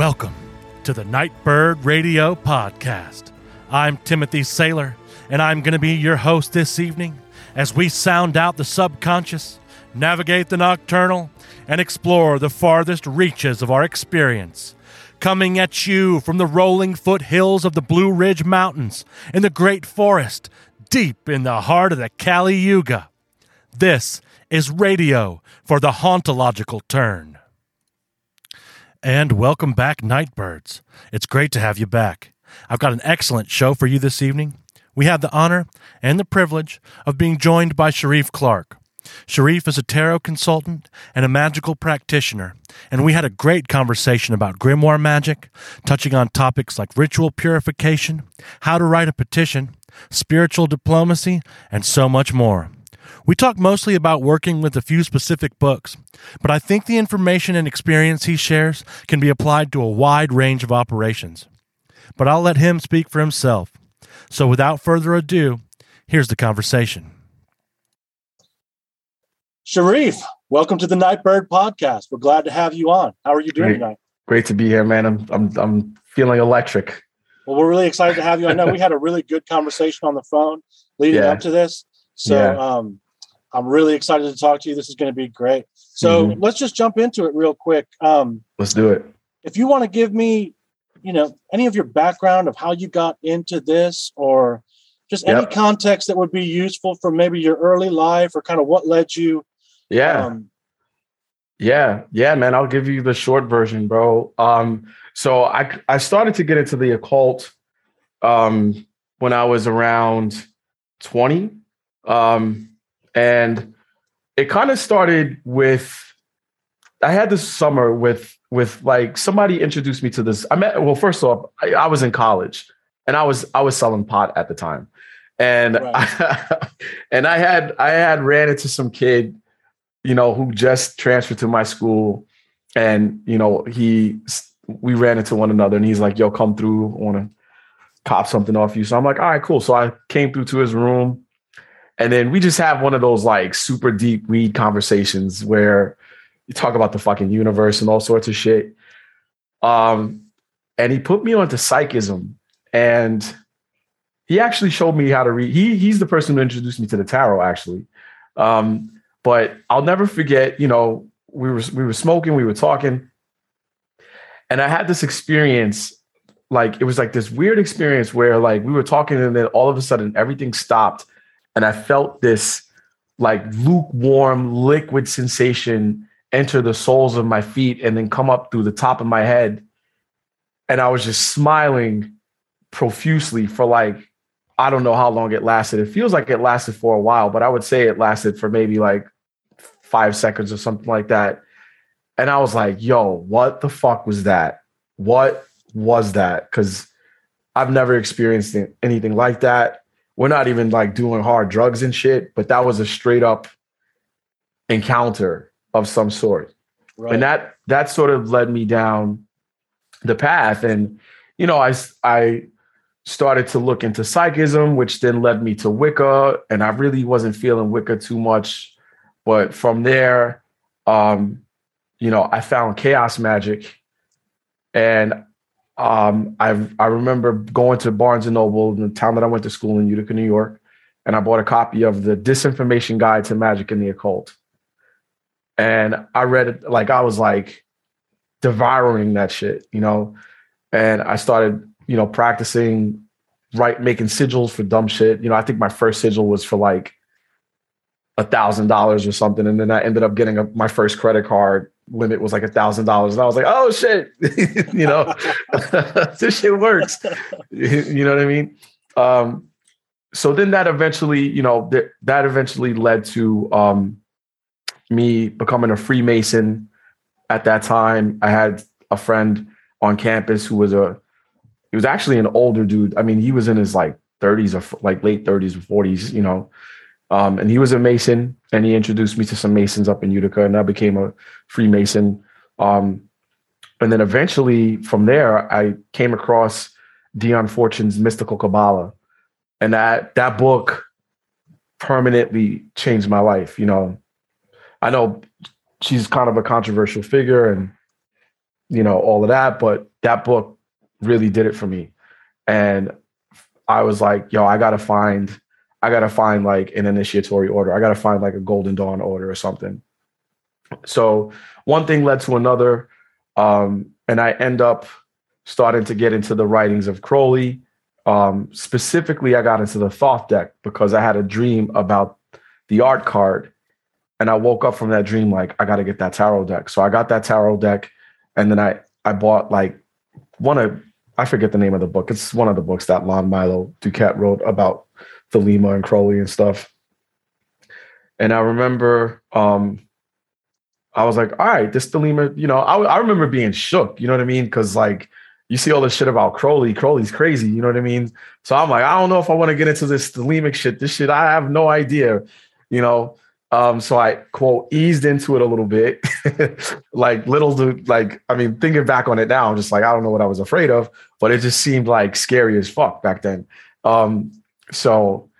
Welcome to the Nightbird Radio Podcast. I'm Timothy Saylor, and I'm going to be your host this evening as we sound out the subconscious, navigate the nocturnal, and explore the farthest reaches of our experience. Coming at you from the rolling foothills of the Blue Ridge Mountains in the Great Forest, deep in the heart of the Kali Yuga. This is radio for the hauntological turn. And welcome back, Nightbirds. It's great to have you back. I've got an excellent show for you this evening. We have the honor and the privilege of being joined by Shariyf Clark. Shariyf is a tarot consultant and a magical practitioner, and we had a great conversation about grimoire magic, touching on topics like ritual purification, how to write a petition, spiritual diplomacy, and so much more. We talk mostly about working with a few specific books, but I think the information and experience he shares can be applied to a wide range of operations. But I'll let him speak for himself. So without further ado, here's the conversation. Shariyf, welcome to the Nightbird podcast. We're glad to have you on. How are you doing Great. tonight? Great to be here, man. I'm I'm I'm feeling electric. Well, we're really excited to have you. I know we had a really good conversation on the phone leading Yeah. up to this. So Yeah. um, I'm really excited to talk to you. This is going to be great. So Mhm. let's just jump into it real quick. Um, Let's do it. if you want to give me, you know, any of your background of how you got into this or just any context that would be useful for maybe your early life or kind of what led you. Yeah. Um, Yeah, yeah, man. I'll give you the short version, bro. Um, so I I started to get into the occult um when I was around 20. Um, and it kind of started with I had this summer with with like somebody introduced me to this. I met well, first off, I, I was in college and I was I was selling pot at the time. And Right. and I had I had ran into some kid you know, who just transferred to my school. And, you know, he, we ran into one another and he's like, yo, come through. I want to cop something off you. So I'm like, all right, cool. So I came through to his room and then we just have one of those like super deep weed conversations where you talk about the fucking universe and all sorts of shit. Um, and he put me onto psychism and he actually showed me how to read. He, he's the person who introduced me to the tarot actually. Um, but I'll never forget, you know, we were we were smoking, we were talking, and I had this experience, like it was like this weird experience where like we were talking, and then all of a sudden everything stopped, and I felt this like lukewarm liquid sensation enter the soles of my feet and then come up through the top of my head, and I was just smiling profusely for like I don't know how long it lasted. It feels like it lasted for a while, but I would say it lasted for maybe like five seconds or something like that. And I was like, yo, what the fuck was that? What was that? Because I've never experienced anything like that. We're not even like doing hard drugs and shit, but that was a straight up encounter of some sort. Right. and that that sort of led me down the path. And you know I I started to look into psychism which then led me to wicca and i really wasn't feeling wicca too much. But from there um you know i found chaos magic and um i i remember going to barnes and noble in the town that i went to school in utica new york and i bought a copy of the disinformation guide to magic and the occult and I read it like I was like devouring that shit, you know. And I started, you know, practicing right making sigils for dumb shit. You know, I think my first sigil was for like a thousand dollars or something, and then I ended up getting a, my first credit card limit was like a thousand dollars, and I was like, oh shit, you know, this shit works. you know what I mean? Um, so then that eventually, you know, th- that eventually led to um, me becoming a Freemason at that time. I had a friend on campus who was a he was actually an older dude. I mean, he was in his like 30s or like late 30s or 40s, you know. Um, and he was a Mason, and he introduced me to some Masons up in Utica, and I became a Freemason. Um, and then eventually, from there, I came across Dion Fortune's Mystical Kabbalah, and that that book permanently changed my life. You know, I know she's kind of a controversial figure, and you know, all of that. But that book really did it for me. And I was like, yo, I gotta find, I gotta find like an initiatory order. I gotta find like a Golden Dawn order or something. So one thing led to another. Um, and I end up starting to get into the writings of Crowley. Um, specifically, I got into the Thoth deck because I had a dream about the art card. And I woke up from that dream like, I got to get that tarot deck. So I got that tarot deck. And then I, I bought like one of, I forget the name of the book. It's one of the books that Lon Milo DuQuette wrote about Thelema and Crowley and stuff. And I remember um, I was like, all right, this Thelema, you know, I, I remember being shook, you know what I mean? Because like you see all this shit about Crowley, Crowley's crazy, you know what I mean? So I'm like, I don't know if I want to get into this Thelemic shit. This shit, I have no idea, you know. Um, so I quote eased into it a little bit, like little to like, I mean, thinking back on it now, I'm just like, I don't know what I was afraid of, but it just seemed like scary as fuck back then. Um, so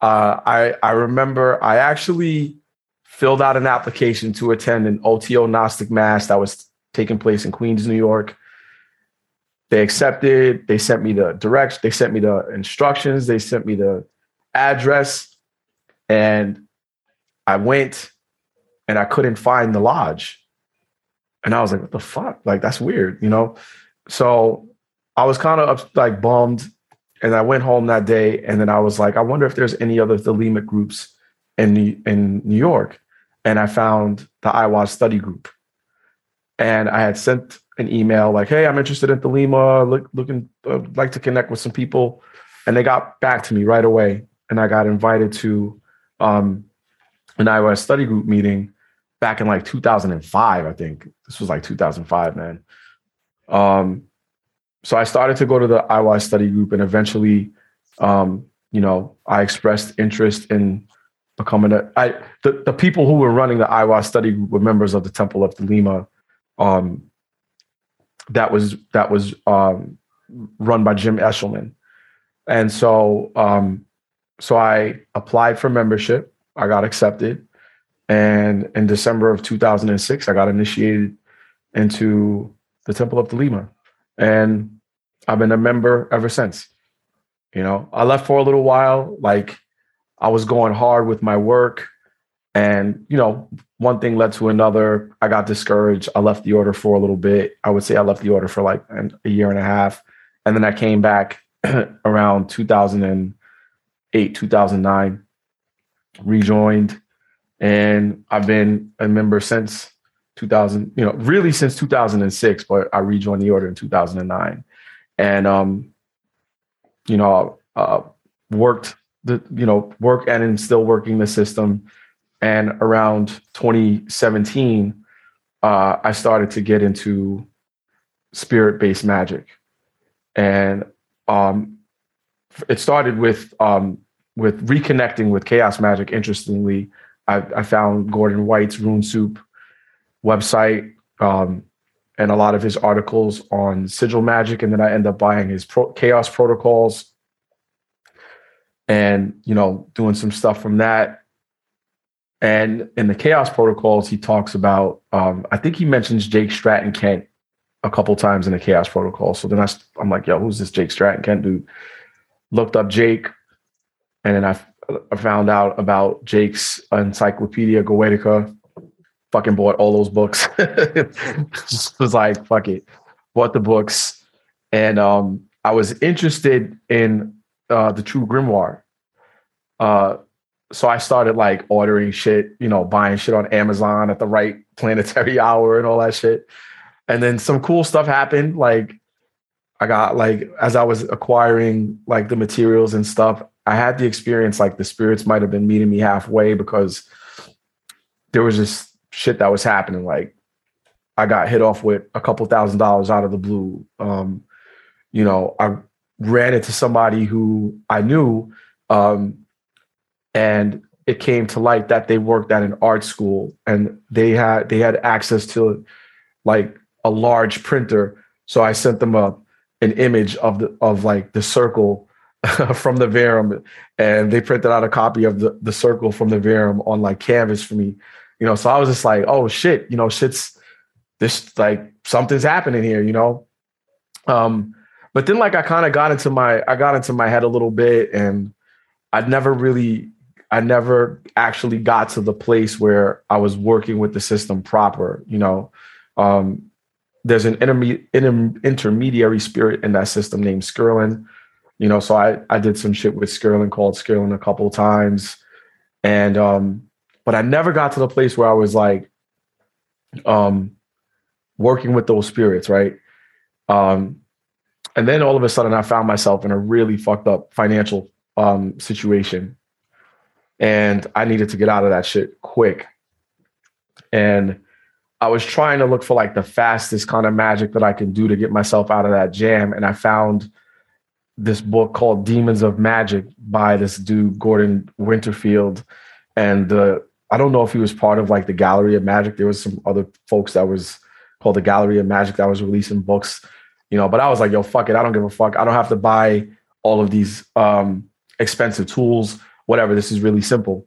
uh, I I remember I actually filled out an application to attend an OTO Gnostic Mass that was taking place in Queens, New York. They accepted. They sent me the direction. They sent me the instructions. They sent me the address, and I went, and I couldn't find the lodge. And I was like, "What the fuck? Like that's weird," you know. So I was kind of like bummed, and I went home that day, and then I was like, "I wonder if there's any other Thelemic groups in in New York." and I found the Aiwass study group. And I had sent an email like, "Hey, I'm interested in Thelema, look, looking uh, like to connect with some people," and they got back to me right away. And I got invited to um, an Aiwass study group meeting back in like 2005. I think this was like 2005, man. Um, so I started to go to the Aiwass study group, and eventually, um, you know, I expressed interest in becoming a I the, the people who were running the Aiwass study group were members of the Temple of Thelema. Um, that was that was um, run by Jim Eshelman. And so um, so I applied for membership. I got accepted. And in December of 2006, I got initiated into the Temple of Thelema. And I've been a member ever since. You know, I left for a little while, like I was going hard with my work. And, you know, one thing led to another. I got discouraged. I left the order for a little bit. I would say I left the order for like a year and a half. And then I came back around 2008, 2009, rejoined. And I've been a member since 2000, you know, really since 2006, but I rejoined the order in 2009. And, um, you know, uh, worked the you know work and still working the system. And around 2017 uh, i started to get into spirit based magic. And um, it started with um, with reconnecting with chaos magic. Interestingly i, I found gordon white's rune soup website um, and a lot of his articles on sigil magic and then i end up buying his pro- chaos protocols and you know doing some stuff from that. And in the chaos protocols he talks about um, i think he mentions jake stratton kent a couple times in the chaos protocol. So then I, i'm like yo who's this jake stratton kent dude? Looked up jake and then i, I found out about jake's encyclopedia goetica fucking bought all those books just was like fuck it bought the books and um, i was interested in uh, the True Grimoire. Uh, so I started like ordering shit, you know, buying shit on Amazon at the right planetary hour and all that shit. And then some cool stuff happened. Like I got like as I was acquiring like the materials and stuff, I had the experience like the spirits might have been meeting me halfway because there was just shit that was happening. Like I got hit off with a couple thousand dollars out of the blue. Um, you know, I ran into somebody who I knew, um, and it came to light that they worked at an art school and they had they had access to like a large printer. So I sent them a an image of the of like the circle from the Verum, and they printed out a copy of the the circle from the Verum on like canvas for me. You know, so I was just like, oh shit, you know, shit's this like something's happening here, you know. Um, but then like I kind of got into my I got into my head a little bit, and I'd never really I never actually got to the place where I was working with the system proper, you know. Um, there's an interme- inter- intermediary spirit in that system named Scirlin. You know, so I I did some shit with Scirlin called Scirlin a couple times. And um, but I never got to the place where I was like um working with those spirits, right? Um, and then all of a sudden I found myself in a really fucked up financial um situation. And I needed to get out of that shit quick. And I was trying to look for like the fastest kind of magic that I can do to get myself out of that jam. And I found this book called Demons of Magick by this dude, Gordon Winterfield. And uh, I don't know if he was part of like the Gallery of Magick. There was some other folks that was called the Gallery of Magick that was releasing books, you know, but I was like, yo, fuck it. I don't give a fuck. I don't have to buy all of these um, expensive tools, whatever. This is really simple.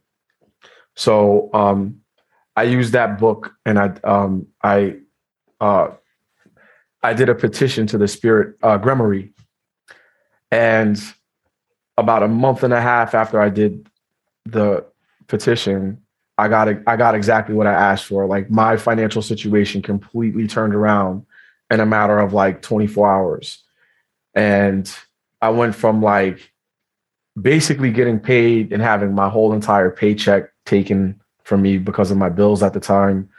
So um, I used that book and I um, I uh, I did a petition to the Spirit uh, and about a month and a half after I did the petition, I got I got exactly what I asked for. Like my financial situation completely turned around in a matter of like 24 hours, and I went from like basically getting paid and having my whole entire paycheck taken from me because of my bills at the time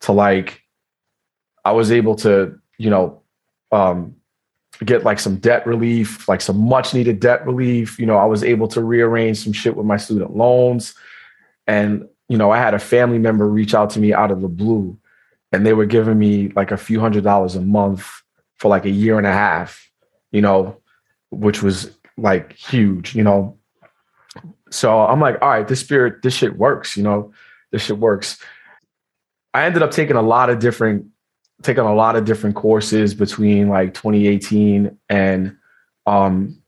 to like I was able to, you know, um, get like some debt relief, like some much needed debt relief. You know, I was able to rearrange some shit with my student loans. And, you know, I had a family member reach out to me out of the blue and they were giving me like a few hundred dollars a month for like a year and a half, you know, which was like huge, you know. So I'm like, all right, this spirit, this shit works, you know this shit works. I ended up taking a lot of different taking a lot of different courses between like 2018 and um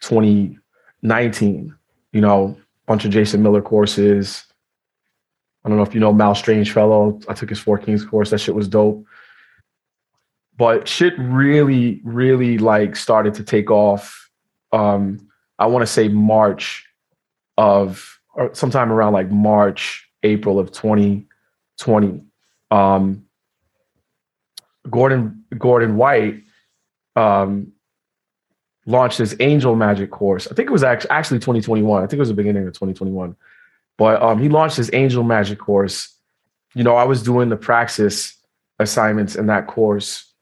2019. You know, bunch of Jason Miller courses. I don't know if you know Mal Strange fellow. I took his Four Kings course. That shit was dope. But shit really, really like started to take off. Um, I want to say March of or sometime around like March April of 2020. Um, Gordon Gordon White um, launched his Angel Magic course. I think it was actually, actually 2021. I think it was the beginning of 2021. But um, he launched his Angel Magic course. You know, I was doing the praxis assignments in that course,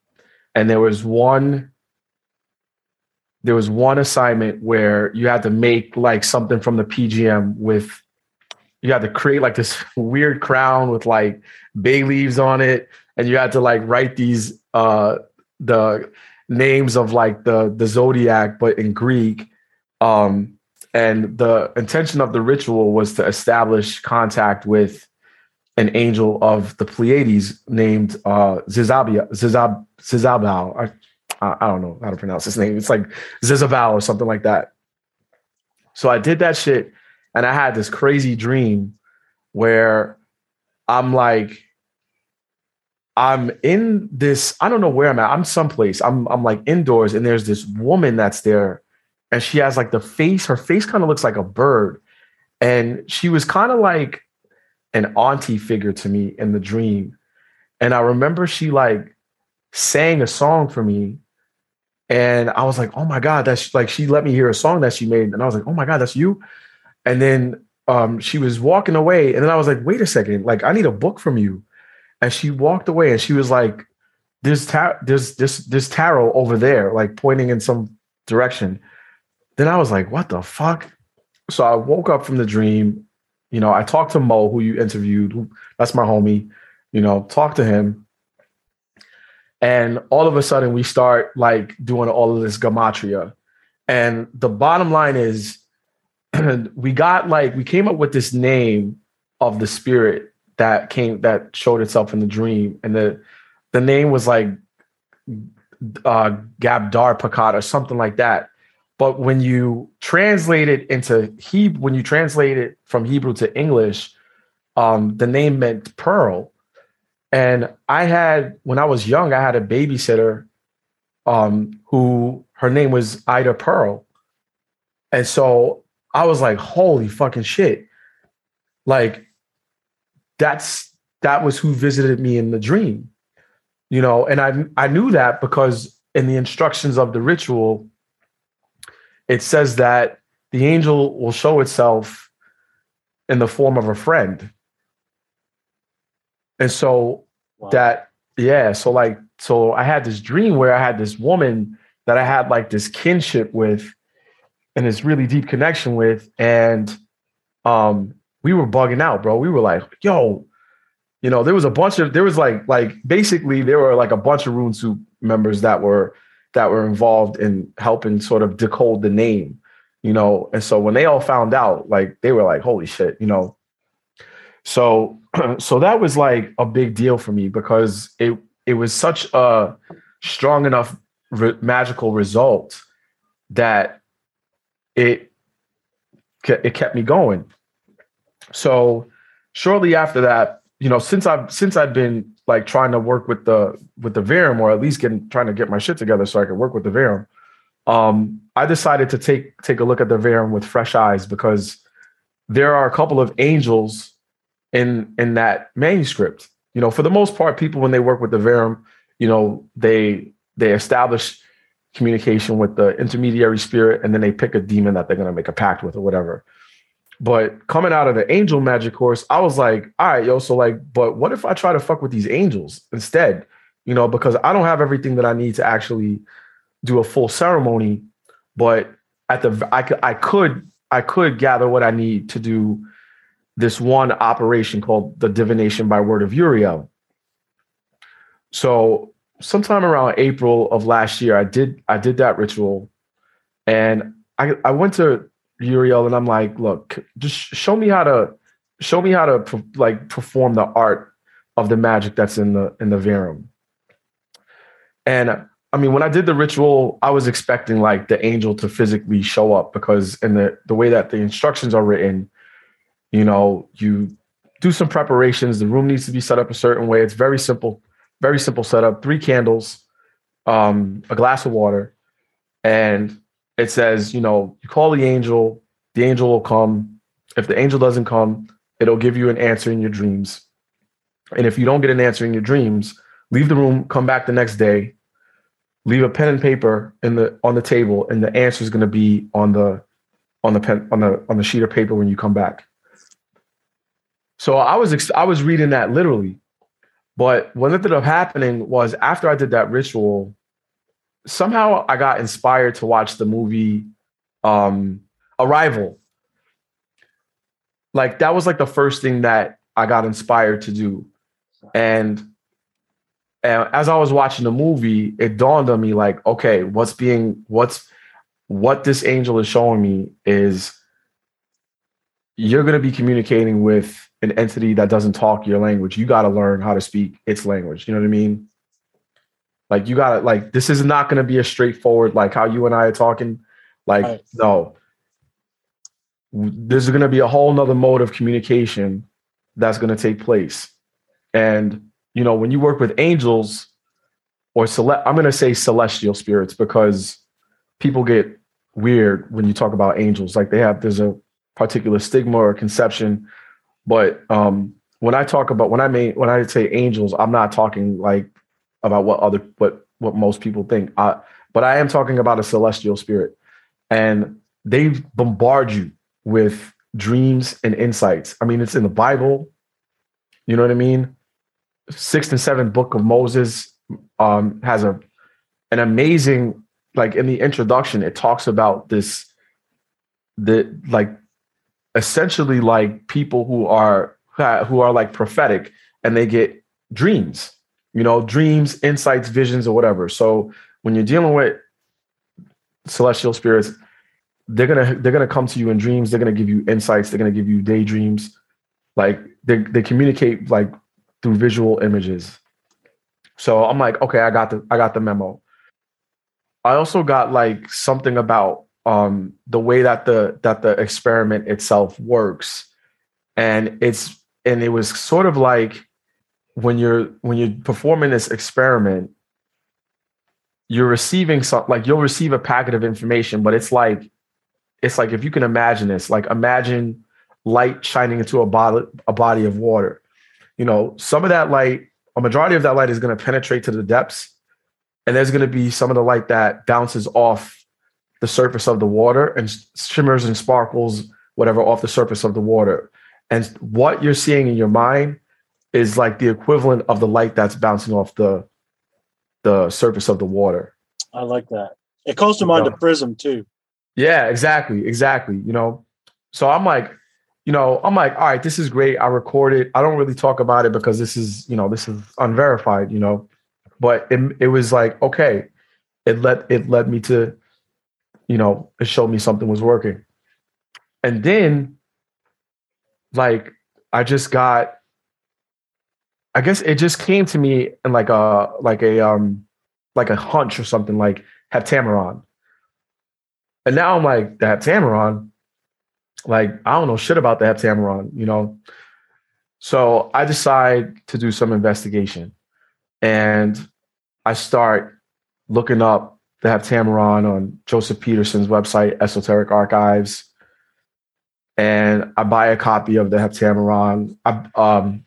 and there was one there was one assignment where you had to make like something from the PGM with you had to create like this weird crown with like bay leaves on it and you had to like write these uh the names of like the the zodiac but in greek um and the intention of the ritual was to establish contact with an angel of the pleiades named uh zizabia zizab zizabal I, I don't know how to pronounce his name it's like zizabal or something like that so i did that shit and I had this crazy dream where I'm like, I'm in this, I don't know where I'm at. I'm someplace. I'm I'm like indoors, and there's this woman that's there, and she has like the face, her face kind of looks like a bird. And she was kind of like an auntie figure to me in the dream. And I remember she like sang a song for me. And I was like, oh my God, that's like she let me hear a song that she made. And I was like, oh my God, that's you. And then um, she was walking away, and then I was like, "Wait a second! Like, I need a book from you." And she walked away, and she was like, "There's there's this this tarot over there, like pointing in some direction." Then I was like, "What the fuck?" So I woke up from the dream. You know, I talked to Mo, who you interviewed. That's my homie. You know, talk to him, and all of a sudden we start like doing all of this gematria. And the bottom line is we got like we came up with this name of the spirit that came that showed itself in the dream, and the the name was like uh, Gabdar Pakat or something like that. But when you translate it into Hebrew, when you translate it from Hebrew to English, um, the name meant pearl. And I had when I was young, I had a babysitter um, who her name was Ida Pearl. And so I was like, holy fucking shit. Like that's that was who visited me in the dream. You know, and I I knew that because in the instructions of the ritual, it says that the angel will show itself in the form of a friend. And so wow. that, yeah, so like, so I had this dream where I had this woman that I had like this kinship with and this really deep connection with. And um, we were bugging out, bro. We were like, yo, you know, there was a bunch of there was like like basically there were like a bunch of Rune Soup members that were that were involved in helping sort of decode the name, you know. And so when they all found out, like they were like, holy shit, you know. So so that was like a big deal for me because it it was such a strong enough re- magical result that it it kept me going. So shortly after that, you know, since I've since I've been like trying to work with the with the Verum or at least getting trying to get my shit together so I could work with the Verum, um, I decided to take take a look at the Verum with fresh eyes because there are a couple of angels in in that manuscript. You know, for the most part, people when they work with the Verum, you know, they they establish communication with the intermediary spirit, and then they pick a demon that they're going to make a pact with or whatever. But coming out of the angel magic course, I was like, all right, yo, so like, but what if I try to fuck with these angels instead? You know, because I don't have everything that I need to actually do a full ceremony, but at the I could I could I could gather what I need to do this one operation called the divination by word of Uriel. So sometime around April of last year, I did I did that ritual, and I I went to Uriel and I'm like, look, just show me how to show me how to like perform the art of the magic that's in the in the Verum. And I mean, when I did the ritual, I was expecting like the angel to physically show up because in the the way that the instructions are written, you know, you do some preparations. The room needs to be set up a certain way. It's very simple very simple setup three candles, um, a glass of water, and it says, you know, you call the angel, the angel will come. If the angel doesn't come, it'll give you an answer in your dreams. And if you don't get an answer in your dreams, leave the room, come back the next day, leave a pen and paper in the on the table, and the answer is going to be on the on the pen on the on the sheet of paper when you come back. So I was I was reading that literally, but what ended up happening was after I did that ritual, somehow I got inspired to watch the movie um, Arrival. Like that was like the first thing that I got inspired to do. And, and as I was watching the movie, it dawned on me like, okay, what's being what's what this angel is showing me is you're going to be communicating with an entity that doesn't talk your language. You got to learn how to speak its language. You know what I mean? Like you got to like this is not going to be a straightforward like how you and I are talking. Like right. no, there's going to be a whole nother mode of communication that's going to take place. And you know when you work with angels or select, I'm going to say celestial spirits because people get weird when you talk about angels. Like they have there's a particular stigma or conception but um, when I talk about when I mean when I say angels, I'm not talking like about what other what what most people think. I, but I am talking about a celestial spirit, and they bombard you with dreams and insights. I mean, it's in the Bible. You know what I mean? Sixth and seventh book of Moses um, has a an amazing like in the introduction. It talks about this the like essentially like people who are who are like prophetic and they get dreams you know dreams insights visions or whatever. So when you're dealing with celestial spirits they're gonna they're gonna come to you in dreams. They're gonna give you insights. They're gonna give you daydreams. Like they, they communicate like through visual images. So i'm like okay i got the i got the memo. I also got like something about um, the way that the that the experiment itself works, and it's and it was sort of like when you're when you're performing this experiment, you're receiving some like you'll receive a packet of information, but it's like it's like if you can imagine this, like imagine light shining into a body a body of water. You know, some of that light, a majority of that light is going to penetrate to the depths, and there's going to be some of the light that bounces off the surface of the water and shimmers and sparkles, whatever, off the surface of the water. And what you're seeing in your mind is like the equivalent of the light that's bouncing off the the surface of the water. I like that. It calls to mind the prism too. Yeah, exactly, exactly. You know, so I'm like, you know, I'm like, all right, this is great. I record it. I don't really talk about it because this is, you know, this is unverified. You know, but it it was like okay, it led it led me to, you know, it showed me something was working, and then, like, I just got I guess it just came to me in like a like a um like a hunch or something like heptameron. And now I'm like the heptameron, like I don't know shit about the heptameron, you know. So I decide to do some investigation, and I start looking up the heptameron on Joseph Peterson's website, Esoteric Archives, and I buy a copy of the heptameron. I, um,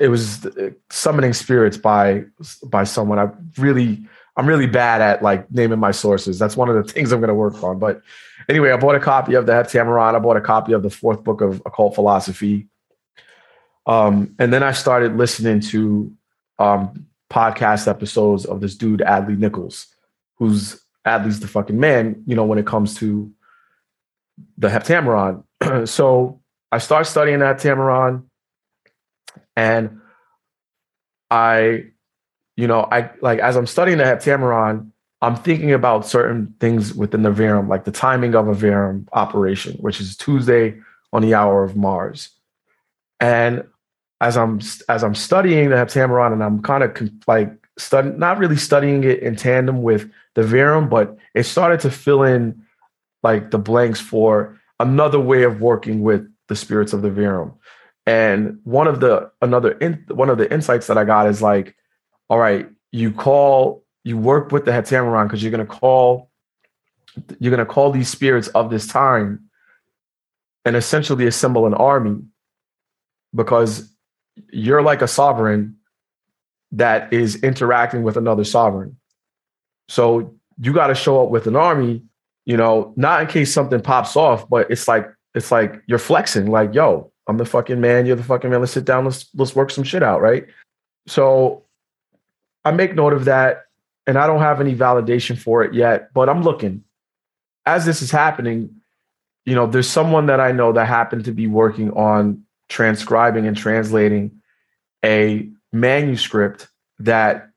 it was summoning spirits by by someone. I really I'm really bad at like naming my sources. That's one of the things I'm going to work on. But anyway, I bought a copy of the Heptameron. I bought a copy of the fourth book of occult philosophy. Um, and then I started listening to um, podcast episodes of this dude Adley Nichols, who's Adley's the fucking man. You know when it comes to the Heptameron. so I start studying that Heptameron and I, you know, I like as I'm studying the Heptameron, I'm thinking about certain things within the Verum, like the timing of a Verum operation, which is Tuesday on the hour of Mars. And as I'm as I'm studying the Heptameron, and I'm kind of like studying, not really studying it in tandem with the Verum, but it started to fill in like the blanks for another way of working with the spirits of the Verum. And one of the another in, one of the insights that I got is like, all right, you call you work with the Heptameron because you're gonna call you're gonna call these spirits of this time and essentially assemble an army because you're like a sovereign that is interacting with another sovereign. So you got to show up with an army, you know, not in case something pops off, but it's like it's like you're flexing, like, yo, I'm the fucking man. You're the fucking man. Let's sit down. Let's let's work some shit out, right? So I make note of that, and I don't have any validation for it yet, but I'm looking. As this is happening, you know, there's someone that I know that happened to be working on transcribing and translating a manuscript that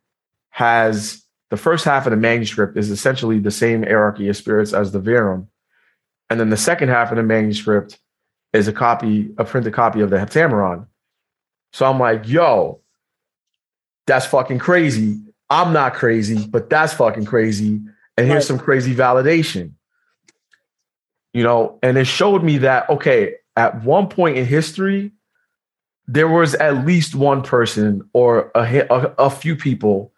has the first half of the manuscript is essentially the same hierarchy of spirits as the Verum. And then the second half of the manuscript is a copy, a printed copy of the Heptameron. So I'm like, yo, that's fucking crazy. I'm not crazy, but that's fucking crazy. And here's some crazy validation. You know, and it showed me that, okay, at one point in history, there was at least one person or a, a, a few people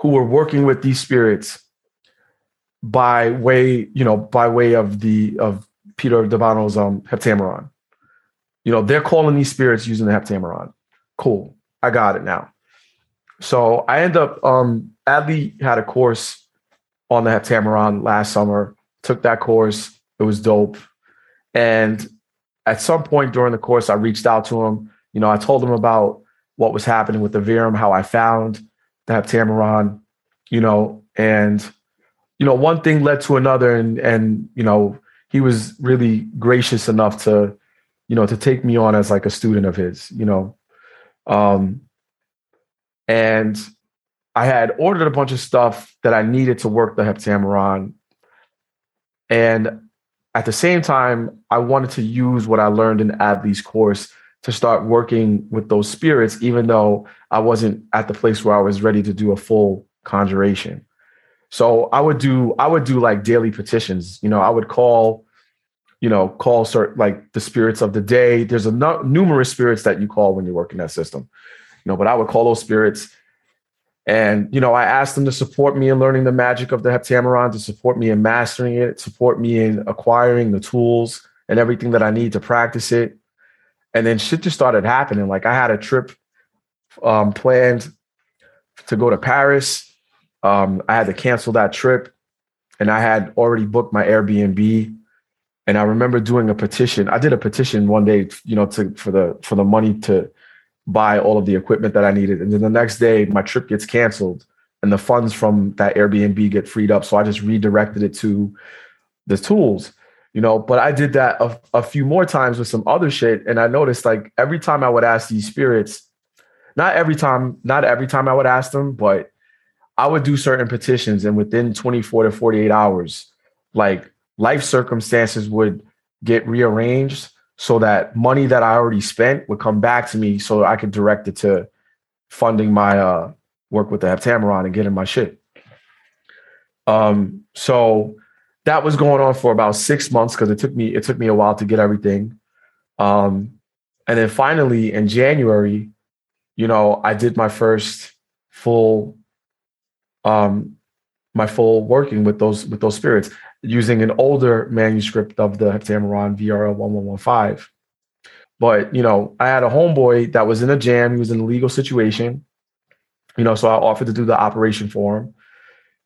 who were working with these spirits by way, you know, by way of the of Peter d'Abano's um, Heptameron. You know, they're calling these spirits using the Heptameron. Cool. I got it now. So I end up, um, Adley had a course on the Heptameron last summer, took that course. It was dope. And at some point during the course, I reached out to him. You know, I told him about what was happening with the Verum, how I found the Heptameron, you know, and, you know, one thing led to another. And, and, you know, he was really gracious enough to, you know, to take me on as like a student of his, you know. Um, and I had ordered a bunch of stuff that I needed to work the Heptameron. And at the same time, I wanted to use what I learned in Adley's course to start working with those spirits, even though I wasn't at the place where I was ready to do a full conjuration. So I would do I would do like daily petitions. You know, I would call, you know, call certain like the spirits of the day. There's a numerous spirits that you call when you work in that system, You know, but I would call those spirits. And, you know, I asked them to support me in learning the magic of the Heptameron, to support me in mastering it, support me in acquiring the tools and everything that I need to practice it. And then shit just started happening. Like I had a trip um, planned to go to Paris. Um, I had to cancel that trip and I had already booked my Airbnb. And I remember doing a petition. I did a petition one day, you know, to for the for the money to buy all of the equipment that I needed. And then the next day, my trip gets canceled and the funds from that Airbnb get freed up. So I just redirected it to the tools, you know. But I did that a, a few more times with some other shit. And I noticed like every time I would ask these spirits, not every time, not every time I would ask them, but I would do certain petitions and within 24 to 48 hours, like life circumstances would get rearranged so that money that I already spent would come back to me so I could direct it to funding my uh, work with the Heptameron and getting my shit. Um, so that was going on for about six months because it took me it took me a while to get everything. Um, and then finally in January, you know, I did my first full um my full working with those with those spirits using an older manuscript of the Heptameron VRL 1115. But, you know, I had a homeboy that was in a jam. He was in a legal situation, you know, so I offered to do the operation for him.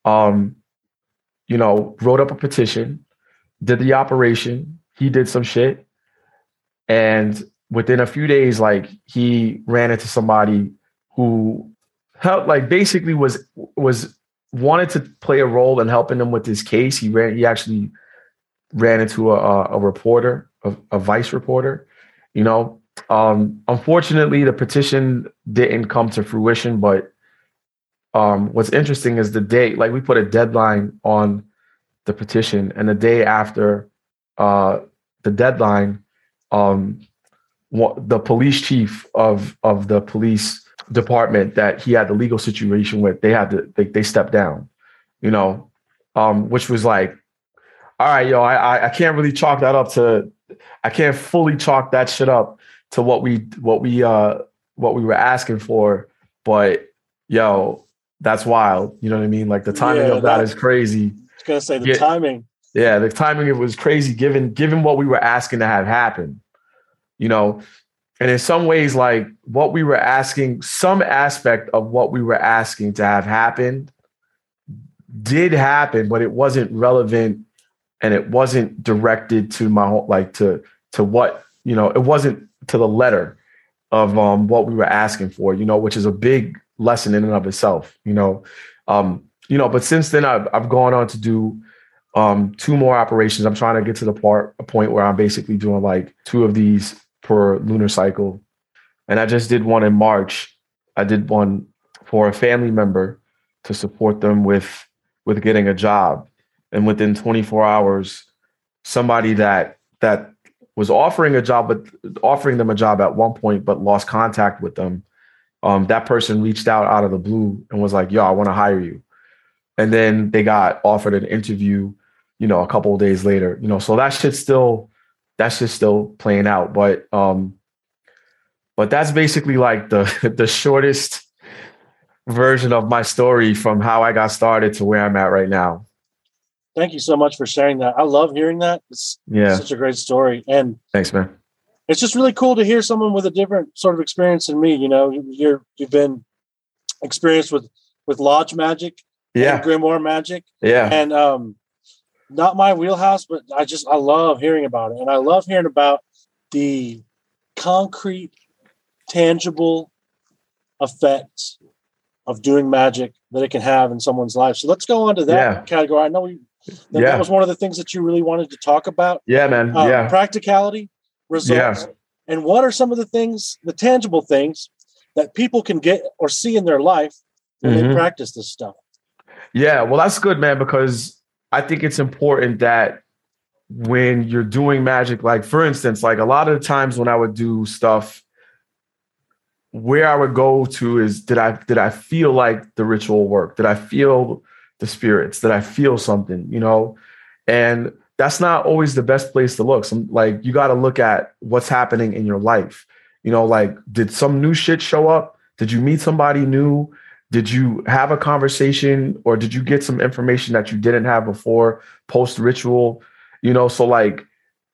Um, you know, wrote up a petition, did the operation. He did some shit. And within a few days, like he ran into somebody who helped, like basically was was wanted to play a role in helping him with his case. He ran. He actually ran into a, a reporter, a, a, vice reporter. You know, um, unfortunately, the petition didn't come to fruition. But um, what's interesting is the date. Like we put a deadline on the petition, and the day after uh, the deadline, um, the police chief of of the police department that he had the legal situation with, they had to they, they stepped down, you know, um, which was like, all right, yo, I I can't really chalk that up to, I can't fully chalk that shit up to what we what we uh what we were asking for, but yo, that's wild. You know what I mean? Like the timing yeah, of that, is crazy. I was gonna say the yeah, timing. Yeah, the timing it was crazy given given what we were asking to have happen. You know, and in some ways, like what we were asking, some aspect of what we were asking to have happened did happen, but it wasn't relevant and it wasn't directed to my whole like to to what, you know, it wasn't to the letter of um what we were asking for, you know, which is a big lesson in and of itself, you know. Um, you know, but since then I've I've gone on to do um two more operations. I'm trying to get to the part a point where I'm basically doing like two of these per lunar cycle. And I just did one in March. I did one for a family member to support them with with getting a job. And within 24 hours, somebody that that was offering a job, but offering them a job at one point, but lost contact with them. Um, that person reached out out of the blue and was like, "Yo, I want to hire you." And then they got offered an interview, you know, a couple of days later. You know, so that shit's still that's just still playing out. But um, but that's basically like the the shortest version of my story from how I got started to where I'm at right now. Thank you so much for sharing that. I love hearing that. It's yeah. such a great story. And thanks, man. It's just really cool to hear someone with a different sort of experience than me. You know, you're you've been experienced with with lodge magic, yeah, grimoire magic, yeah, and um, not my wheelhouse, but I just I love hearing about it, and I love hearing about the concrete, tangible effects of doing magic that it can have in someone's life. So let's go on to that yeah. category. I know we that, yeah. that was one of the things that you really wanted to talk about. Yeah, man. Uh, yeah, practicality, results, yeah. and what are some of the things, the tangible things that people can get or see in their life when mm-hmm. they practice this stuff. Yeah, well, that's good, man, because I think it's important that when you're doing magic, like for instance, like a lot of the times when I would do stuff, where I would go to is did I did I feel like the ritual work? Did I feel the spirits? Did I feel something? You know, and that's not always the best place to look. Some like you got to look at what's happening in your life. You know, like did some new shit show up? Did you meet somebody new? Did you have a conversation or did you get some information that you didn't have before post ritual? You know, so like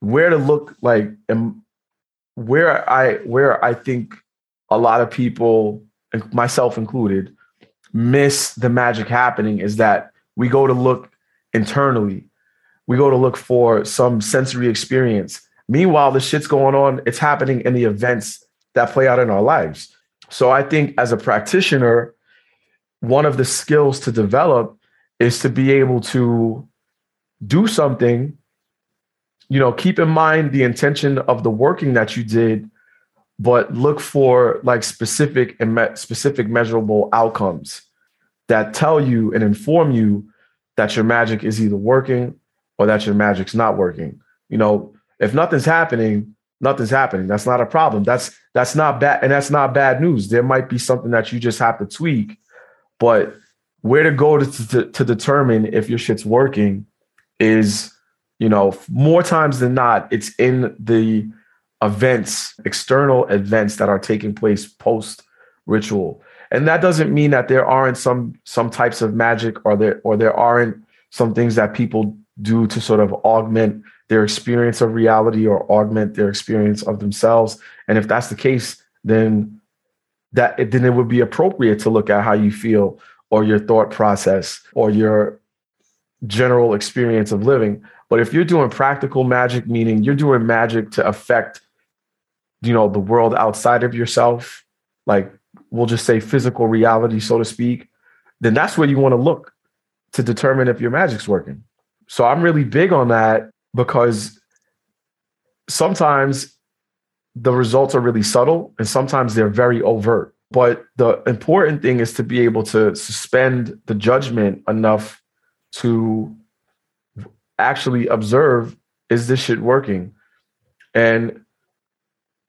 where to look like and where I where I think a lot of people, myself included, miss the magic happening is that we go to look internally. We go to look for some sensory experience. Meanwhile, the shit's going on, it's happening in the events that play out in our lives. So I think as a practitioner, one of the skills to develop is to be able to do something. You know keep in mind the intention of the working that you did but look for like specific and me- specific measurable outcomes that tell you and inform you that your magic is either working or that your magic's not working. You know if nothing's happening nothing's happening. That's not a problem. That's that's not bad and that's not bad news. There might be something that you just have to tweak but where to go to, to, to determine if your shit's working is, you know, more times than not, it's in the events, external events that are taking place post ritual. And that doesn't mean that there aren't some some types of magic or there or there aren't some things that people do to sort of augment their experience of reality or augment their experience of themselves. And if that's the case, then that then it would be appropriate to look at how you feel or your thought process or your general experience of living. But if you're doing practical magic, meaning you're doing magic to affect, you know, the world outside of yourself, like we'll just say physical reality, so to speak, then that's where you want to look to determine if your magic's working. So I'm really big on that because sometimes the results are really subtle and sometimes they're very overt. But the important thing is to be able to suspend the judgment enough to actually observe is this shit working? And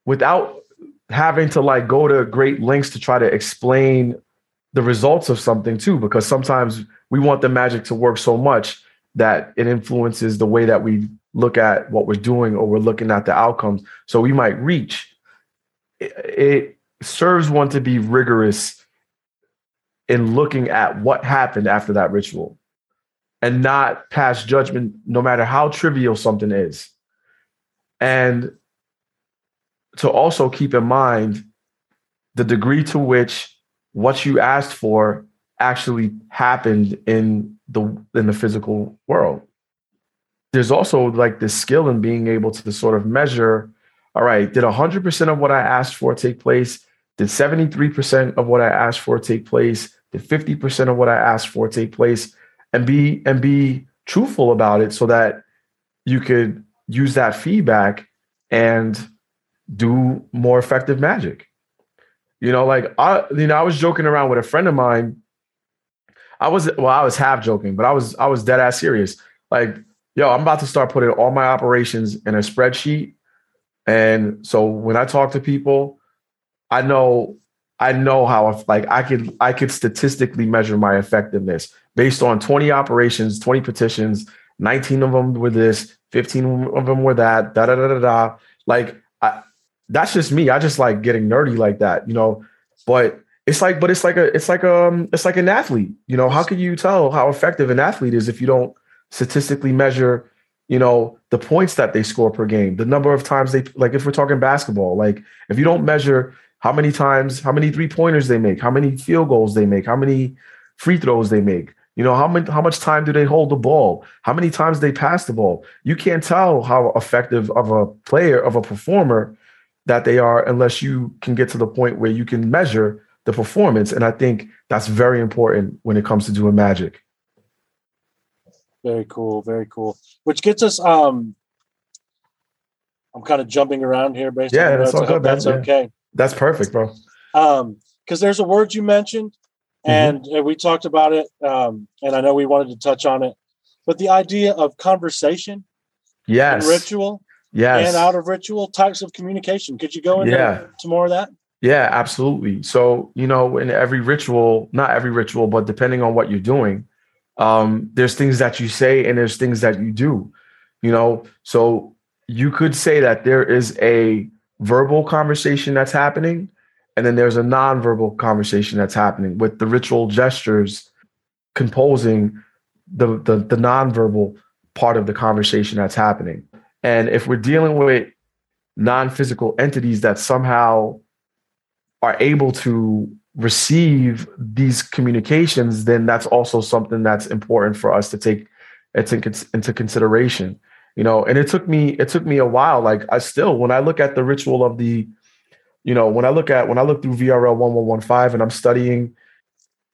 without having to like go to great lengths to try to explain the results of something too, because sometimes we want the magic to work so much that it influences the way that we look at what we're doing or we're looking at the outcomes. So we might reach. It, serves one to be rigorous in looking at what happened after that ritual and not pass judgment, no matter how trivial something is. And to also keep in mind the degree to which what you asked for actually happened in the in the physical world there's also like this skill in being able to sort of measure all right did 100% of what i asked for take place? Did 73% of what i asked for take place? Did 50% of what i asked for take place? And be and be truthful about it so that you could use that feedback and do more effective magic. You know like i you know i was joking around with a friend of mine. I was well i was half joking but i was i was dead ass serious. Like yo, I'm about to start putting all my operations in a spreadsheet. And so when I talk to people, I know I know how like I could I could statistically measure my effectiveness based on 20 operations, 20 petitions, 19 of them were this, 15 of them were that, da da da da da. Like I, that's just me. I just like getting nerdy like that, you know. But it's like, but it's like a, it's like um, it's like an athlete. You know, how can you tell how effective an athlete is if you don't statistically measure you know the points that they score per game the number of times they like if we're talking basketball like if you don't measure how many times how many three pointers they make how many field goals they make how many free throws they make you know how many how much time do they hold the ball how many times they pass the ball you can't tell how effective of a player of a performer that they are unless you can get to the point where you can measure the performance and i think that's very important when it comes to doing magic very cool. Very cool. Which gets us. Um, I'm kind of jumping around here, based yeah, that's all good. That's okay. That's perfect, bro. Um, because there's a word you mentioned, mm-hmm. and mm-hmm. we talked about it, um, and I know we wanted to touch on it, but the idea of conversation, yes, ritual, yes, and out of ritual types of communication. Could you go into yeah. to more of that? Yeah, absolutely. So, you know, in every ritual, not every ritual, but depending on what you're doing, um, there's things that you say and there's things that you do you know so you could say that there is a verbal conversation that's happening and then there's a nonverbal conversation that's happening with the ritual gestures composing the the, the nonverbal part of the conversation that's happening. And if we're dealing with non-physical entities that somehow are able to receive these communications, then that's also something that's important for us to take into consideration. You know, and it took me it took me a while. Like I still, when I look at the ritual of the, you know, when I look at when I look through VRL one one one five and I'm studying,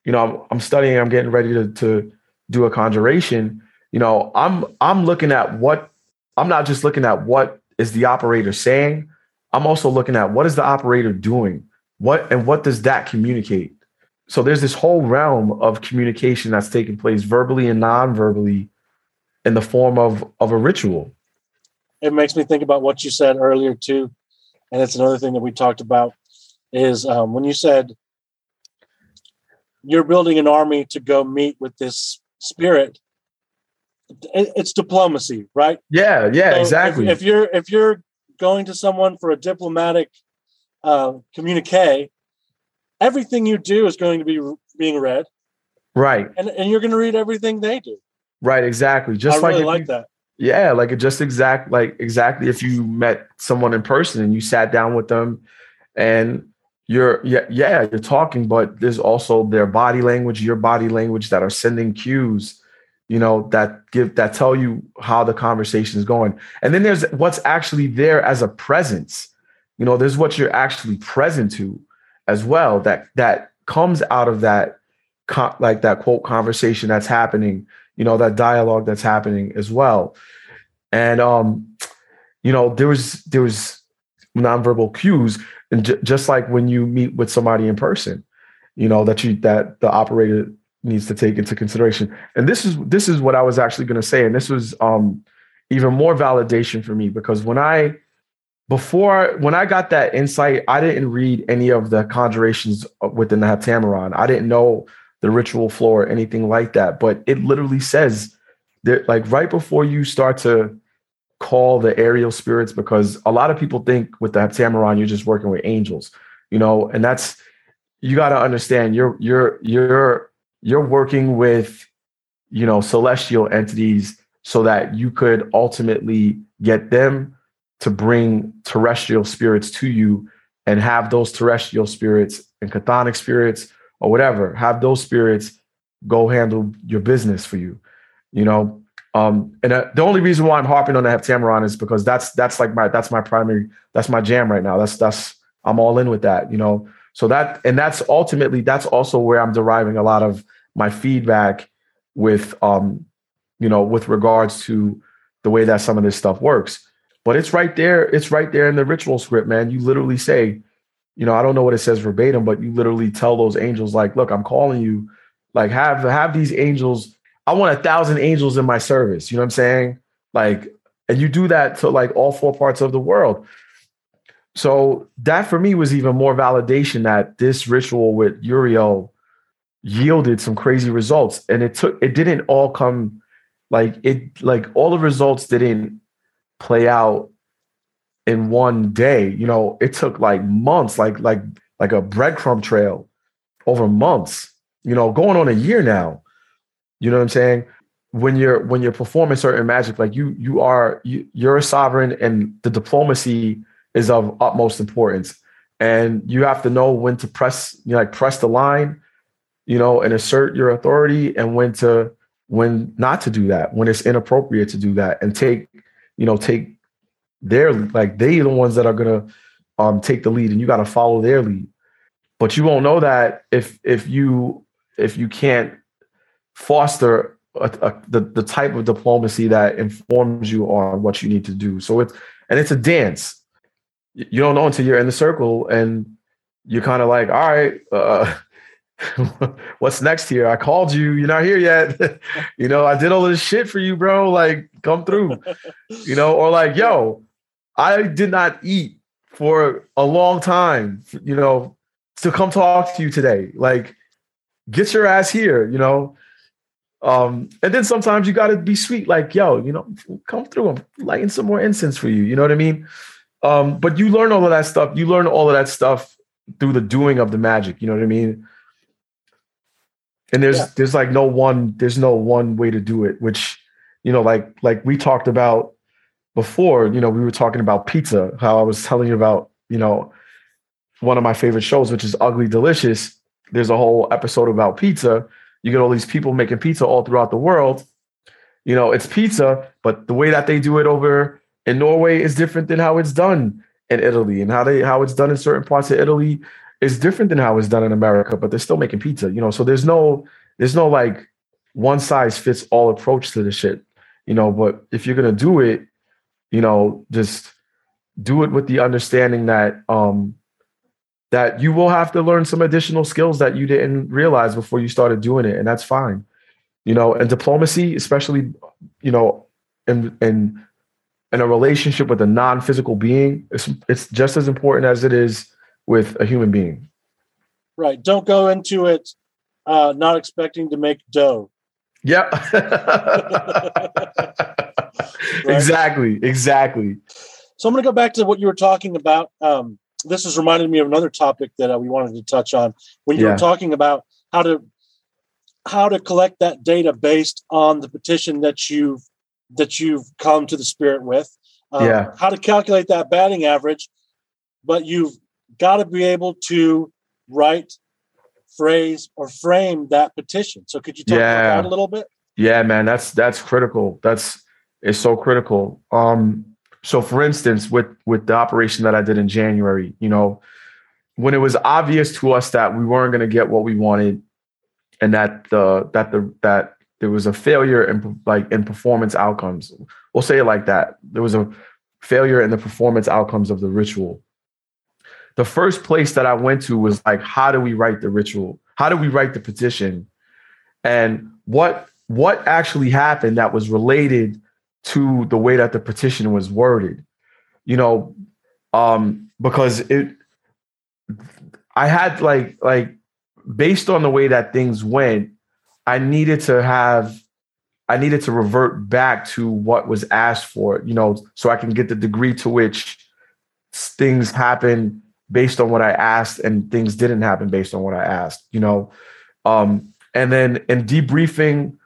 you know, I'm, I'm studying, I'm getting ready to to do a conjuration. You know, I'm I'm looking at what I'm not just looking at what is the operator saying. I'm also looking at what is the operator doing what and what does that communicate? So there's this whole realm of communication that's taking place verbally and non-verbally in the form of of a ritual. It makes me think about what you said earlier too, and it's another thing that we talked about is um, when you said you're building an army to go meet with this spirit. It's diplomacy, right? Yeah, yeah, so exactly. If, if you're if you're going to someone for a diplomatic uh, communique, everything you do is going to be being read. Right. And, and you're going to read everything they do. Right. Exactly. Just I like, really like you, that. Yeah. Like just exact, like exactly if you met someone in person and you sat down with them and you're, yeah, yeah, you're talking, but there's also their body language, your body language that are sending cues, you know, that give, that tell you how the conversation is going. And then there's what's actually there as a presence you know there's what you're actually present to as well that that comes out of that like that quote conversation that's happening you know that dialogue that's happening as well. And um you know there was there was nonverbal cues and j- just like when you meet with somebody in person you know that you that the operator needs to take into consideration. And this is this is what i was actually going to say and this was um even more validation for me because when i before when I got that insight, I didn't read any of the conjurations within the Heptameron. I didn't know the ritual flow or anything like that. But it literally says that, like, right before you start to call the aerial spirits, because a lot of people think with the Heptameron, you're just working with angels, you know, and that's you got to understand you're you're you're you're working with you know celestial entities so that you could ultimately get them to bring terrestrial spirits to you and have those terrestrial spirits and chthonic spirits or whatever, have those spirits go handle your business for you, you know. Um, and uh, the only reason why I'm harping on the Heptameron is because that's that's like my that's my primary that's my jam right now. That's that's I'm all in with that, you know. So that and that's ultimately that's also where I'm deriving a lot of my feedback with um, you know, with regards to the way that some of this stuff works. But it's right there. It's right there in the ritual script, man. You literally say, you know, I don't know what it says verbatim, but you literally tell those angels, like, look, I'm calling you. Like, have have these angels. I want a thousand angels in my service. You know what I'm saying? Like, and you do that to like all four parts of the world. So that for me was even more validation that this ritual with Uriel yielded some crazy results. And it took it didn't all come like it like all the results didn't play out in one day. You know, it took like months, like like like a breadcrumb trail over months. You know, going on a year now. You know what I'm saying? When you're when you're performing certain magic, like you you are you, you're a sovereign, and the diplomacy is of utmost importance. And you have to know when to press, you know, like press the line, you know, and assert your authority, and when to when not to do that, when it's inappropriate to do that, and take you know, take their like they are the ones that are gonna um take the lead and you gotta follow their lead. But you won't know that if if you if you can't foster a, a, the the type of diplomacy that informs you on what you need to do. So it's and it's a dance. You don't know until you're in the circle and you're kind of like, all right, uh, what's next here? I called you. You're not here yet. you know, I did all this shit for you, bro. Like, come through. you know, or like, yo, I did not eat for a long time, you know, to come talk to you today. Like, get your ass here, you know. Um, and then sometimes you gotta be sweet, like, yo, you know, come through. I'm lighting some more incense for you. You know what I mean? Um, but you learn all of that stuff. You learn all of that stuff through the doing of the magic. You know what I mean? And there's Yeah. there's like no one there's no one way to do it, which you know, like like we talked about before. You know, we were talking about pizza. How I was telling you about you know one of my favorite shows, which is Ugly Delicious. There's a whole episode about pizza. You get all these people making pizza all throughout the world. You know, it's pizza, but the way that they do it over in Norway is different than how it's done in Italy, and how they how it's done in certain parts of Italy is different than how it's done in America. But they're still making pizza, you know. So there's no there's no like one size fits all approach to the shit, you know. But if you're gonna do it, you know, just do it with the understanding that um that you will have to learn some additional skills that you didn't realize before you started doing it, and that's fine. You know, and diplomacy, especially, you know, in in in a relationship with a non-physical being, it's it's just as important as it is with a human being. Right. Don't go into it uh, not expecting to make dough. Yep. Exactly. Exactly. So I'm going to go back to what you were talking about. Um, this has reminded me of another topic that uh, we wanted to touch on when you Yeah. were talking about how to how to collect that data based on the petition that you've that you've come to the spirit with. Um, Yeah. How to calculate that batting average, but you've got to be able to write, phrase, or frame that petition. So could you talk Yeah. about that a little bit? Yeah, man, that's that's critical. That's it's so critical. Um, so for instance, with with the operation that I did in January, you know, when it was obvious to us that we weren't going to get what we wanted, and that the that the that there was a failure in like in performance outcomes. We'll say it like that. There was a failure in the performance outcomes of the ritual. The first place that I went to was like, how do we write the ritual? How do we write the petition? And what what actually happened that was related to the way that the petition was worded? You know, um, because it I had like like based on the way that things went, I needed to have I needed to revert back to what was asked for, you know, so I can get the degree to which things happen based on what I asked and things didn't happen based on what I asked, you know. Um, and then in debriefing,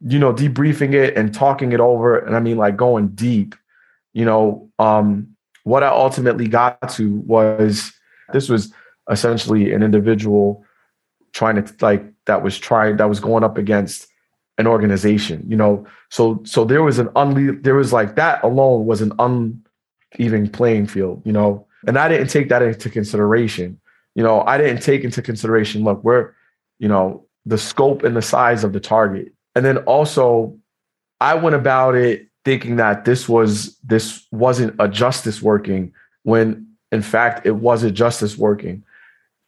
you know, debriefing it and talking it over, and I mean like going deep, you know, um, what I ultimately got to was this was essentially an individual trying to like that was trying that was going up against an organization you know so so there was an unle- there was like that alone was an uneven playing field you know and i didn't take that into consideration. You know i didn't take into consideration look we're you know the scope and the size of the target. And then also i went about it thinking that this was this wasn't a justice working when in fact it was a justice working.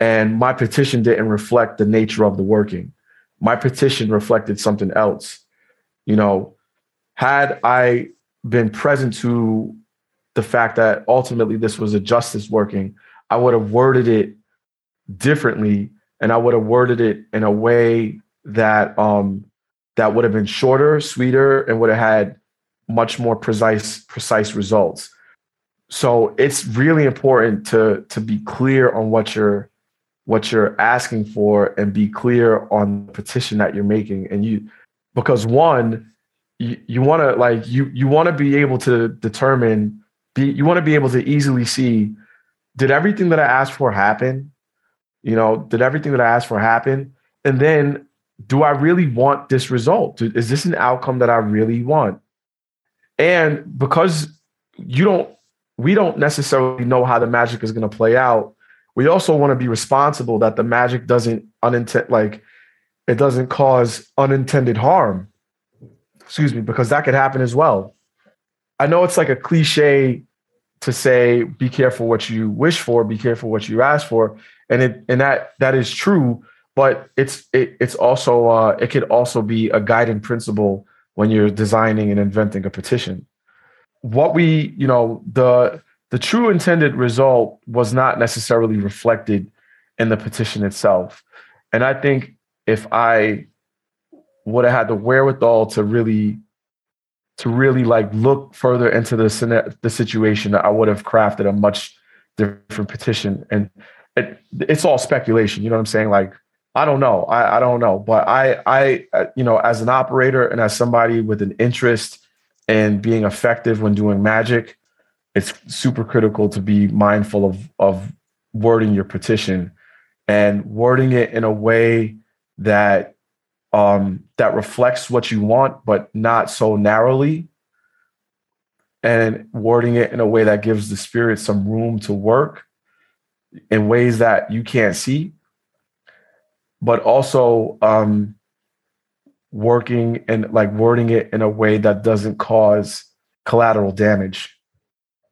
And my petition didn't reflect the nature of the working. My petition reflected something else. You know had i been present to the fact that ultimately this was a justice working i would have worded it differently and i would have worded it in a way that um that would have been shorter sweeter and would have had much more precise precise results. So it's really important to to be clear on what you're what you're asking for and be clear on the petition that you're making. And you because one you, you want to like you you want to be able to determine be you want to be able to easily see did everything that i asked for happen? You know did everything that i asked for happen? And then do i really want this result? Is this an outcome that i really want? And because you don't we don't necessarily know how the magic is going to play out we also want to be responsible that the magic doesn't unintended like it doesn't cause unintended harm. Excuse me because that could happen as well i know it's like a cliche to say be careful what you wish for be careful what you ask for and it and that that is true but it's it, it's also uh, it could also be a guiding principle when you're designing and inventing a petition what we you know the the true intended result was not necessarily reflected in the petition itself. And I think if I would have had the wherewithal to really to really like look further into the the situation, I would have crafted a much different petition. And it, it's all speculation. You know what I'm saying? Like, I don't know. I, I don't know. But I, I, uh, you know, as an operator and as somebody with an interest in being effective when doing magic, it's super critical to be mindful of of wording your petition and wording it in a way that um, that reflects what you want, but not so narrowly, and wording it in a way that gives the spirit some room to work in ways that you can't see, but also um, working and like wording it in a way that doesn't cause collateral damage.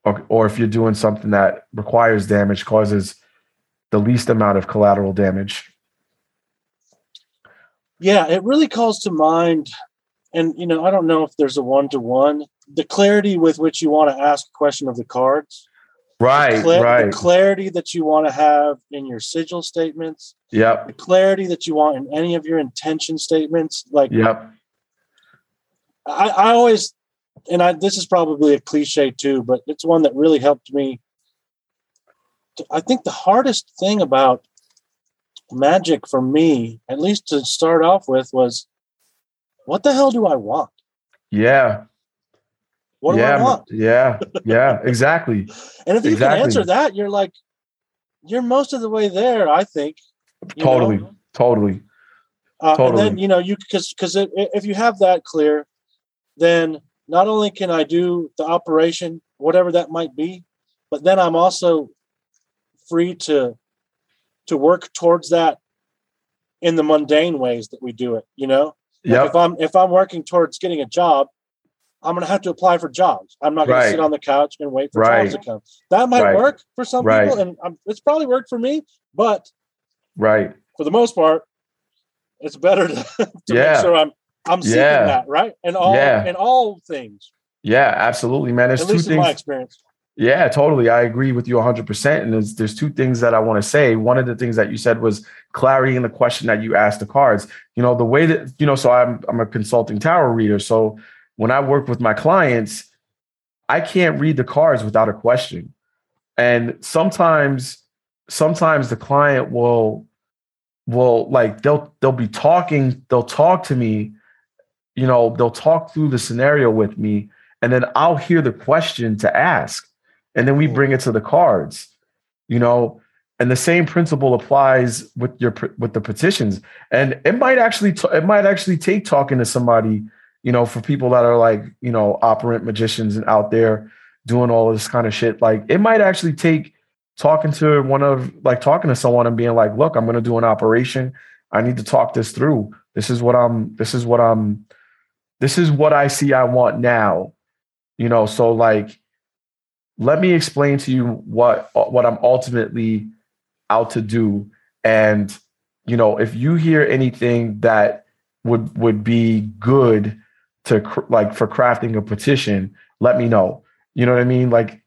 Or, or if you're doing something that requires damage, causes the least amount of collateral damage. Yeah, it really calls to mind, and you know, I don't know if there's a one to one. The clarity with which you want to ask a question of the cards Right, the cla- right. The clarity that you want to have in your sigil statements. Yep. The clarity that you want in any of your intention statements. Like, yep. I, I always, and I this is probably a cliche too, but it's one that really helped me. I think the hardest thing about magic for me, at least to start off with, was what the hell do I want? Yeah. What yeah, do I want? Yeah, yeah, exactly. and if you exactly. can answer that, you're like, you're most of the way there, I think. Totally, know? totally. Uh, totally. And then you know you because because if you have that clear, then not only can I do the operation, whatever that might be, but then I'm also free to to work towards that in the mundane ways that we do it. You know, like Yep. if I'm if I'm working towards getting a job, I'm going to have to apply for jobs. I'm not going Right. to sit on the couch and wait for Right. jobs to come. That might Right. work for some people, and um, it's probably worked for me. But Right. for the most part, it's better to, to Yeah. make sure I'm I'm seeking Yeah. that right and all Yeah. in all things. Yeah, absolutely, man. There's At two least in my things. experience. Yeah, totally. I agree with you 100%. And there's, there's two things that I want to say. One of the things that you said was clarity in the question that you asked the cards. You know, the way that, you know, so I'm, I'm a consulting tarot reader. So when I work with my clients, I can't read the cards without a question. And sometimes, sometimes the client will, will like, they'll, they'll be talking, they'll talk to me, you know, they'll talk through the scenario with me and then I'll hear the question to ask, and then we bring it to the cards, you know. And the same principle applies with your with the petitions, and it might actually t- it might actually take talking to somebody, you know, for people that are like you know operant magicians and out there doing all this kind of shit. Like it might actually take talking to one of like talking to someone and being like, look, I'm going to do an operation. I need to talk this through. This is what I'm. This is what I'm. This is what I see. I want now you know so like let me explain to you what what i'm ultimately out to do. And you know if you hear anything that would would be good to like for crafting a petition let me know. You know what i mean? Like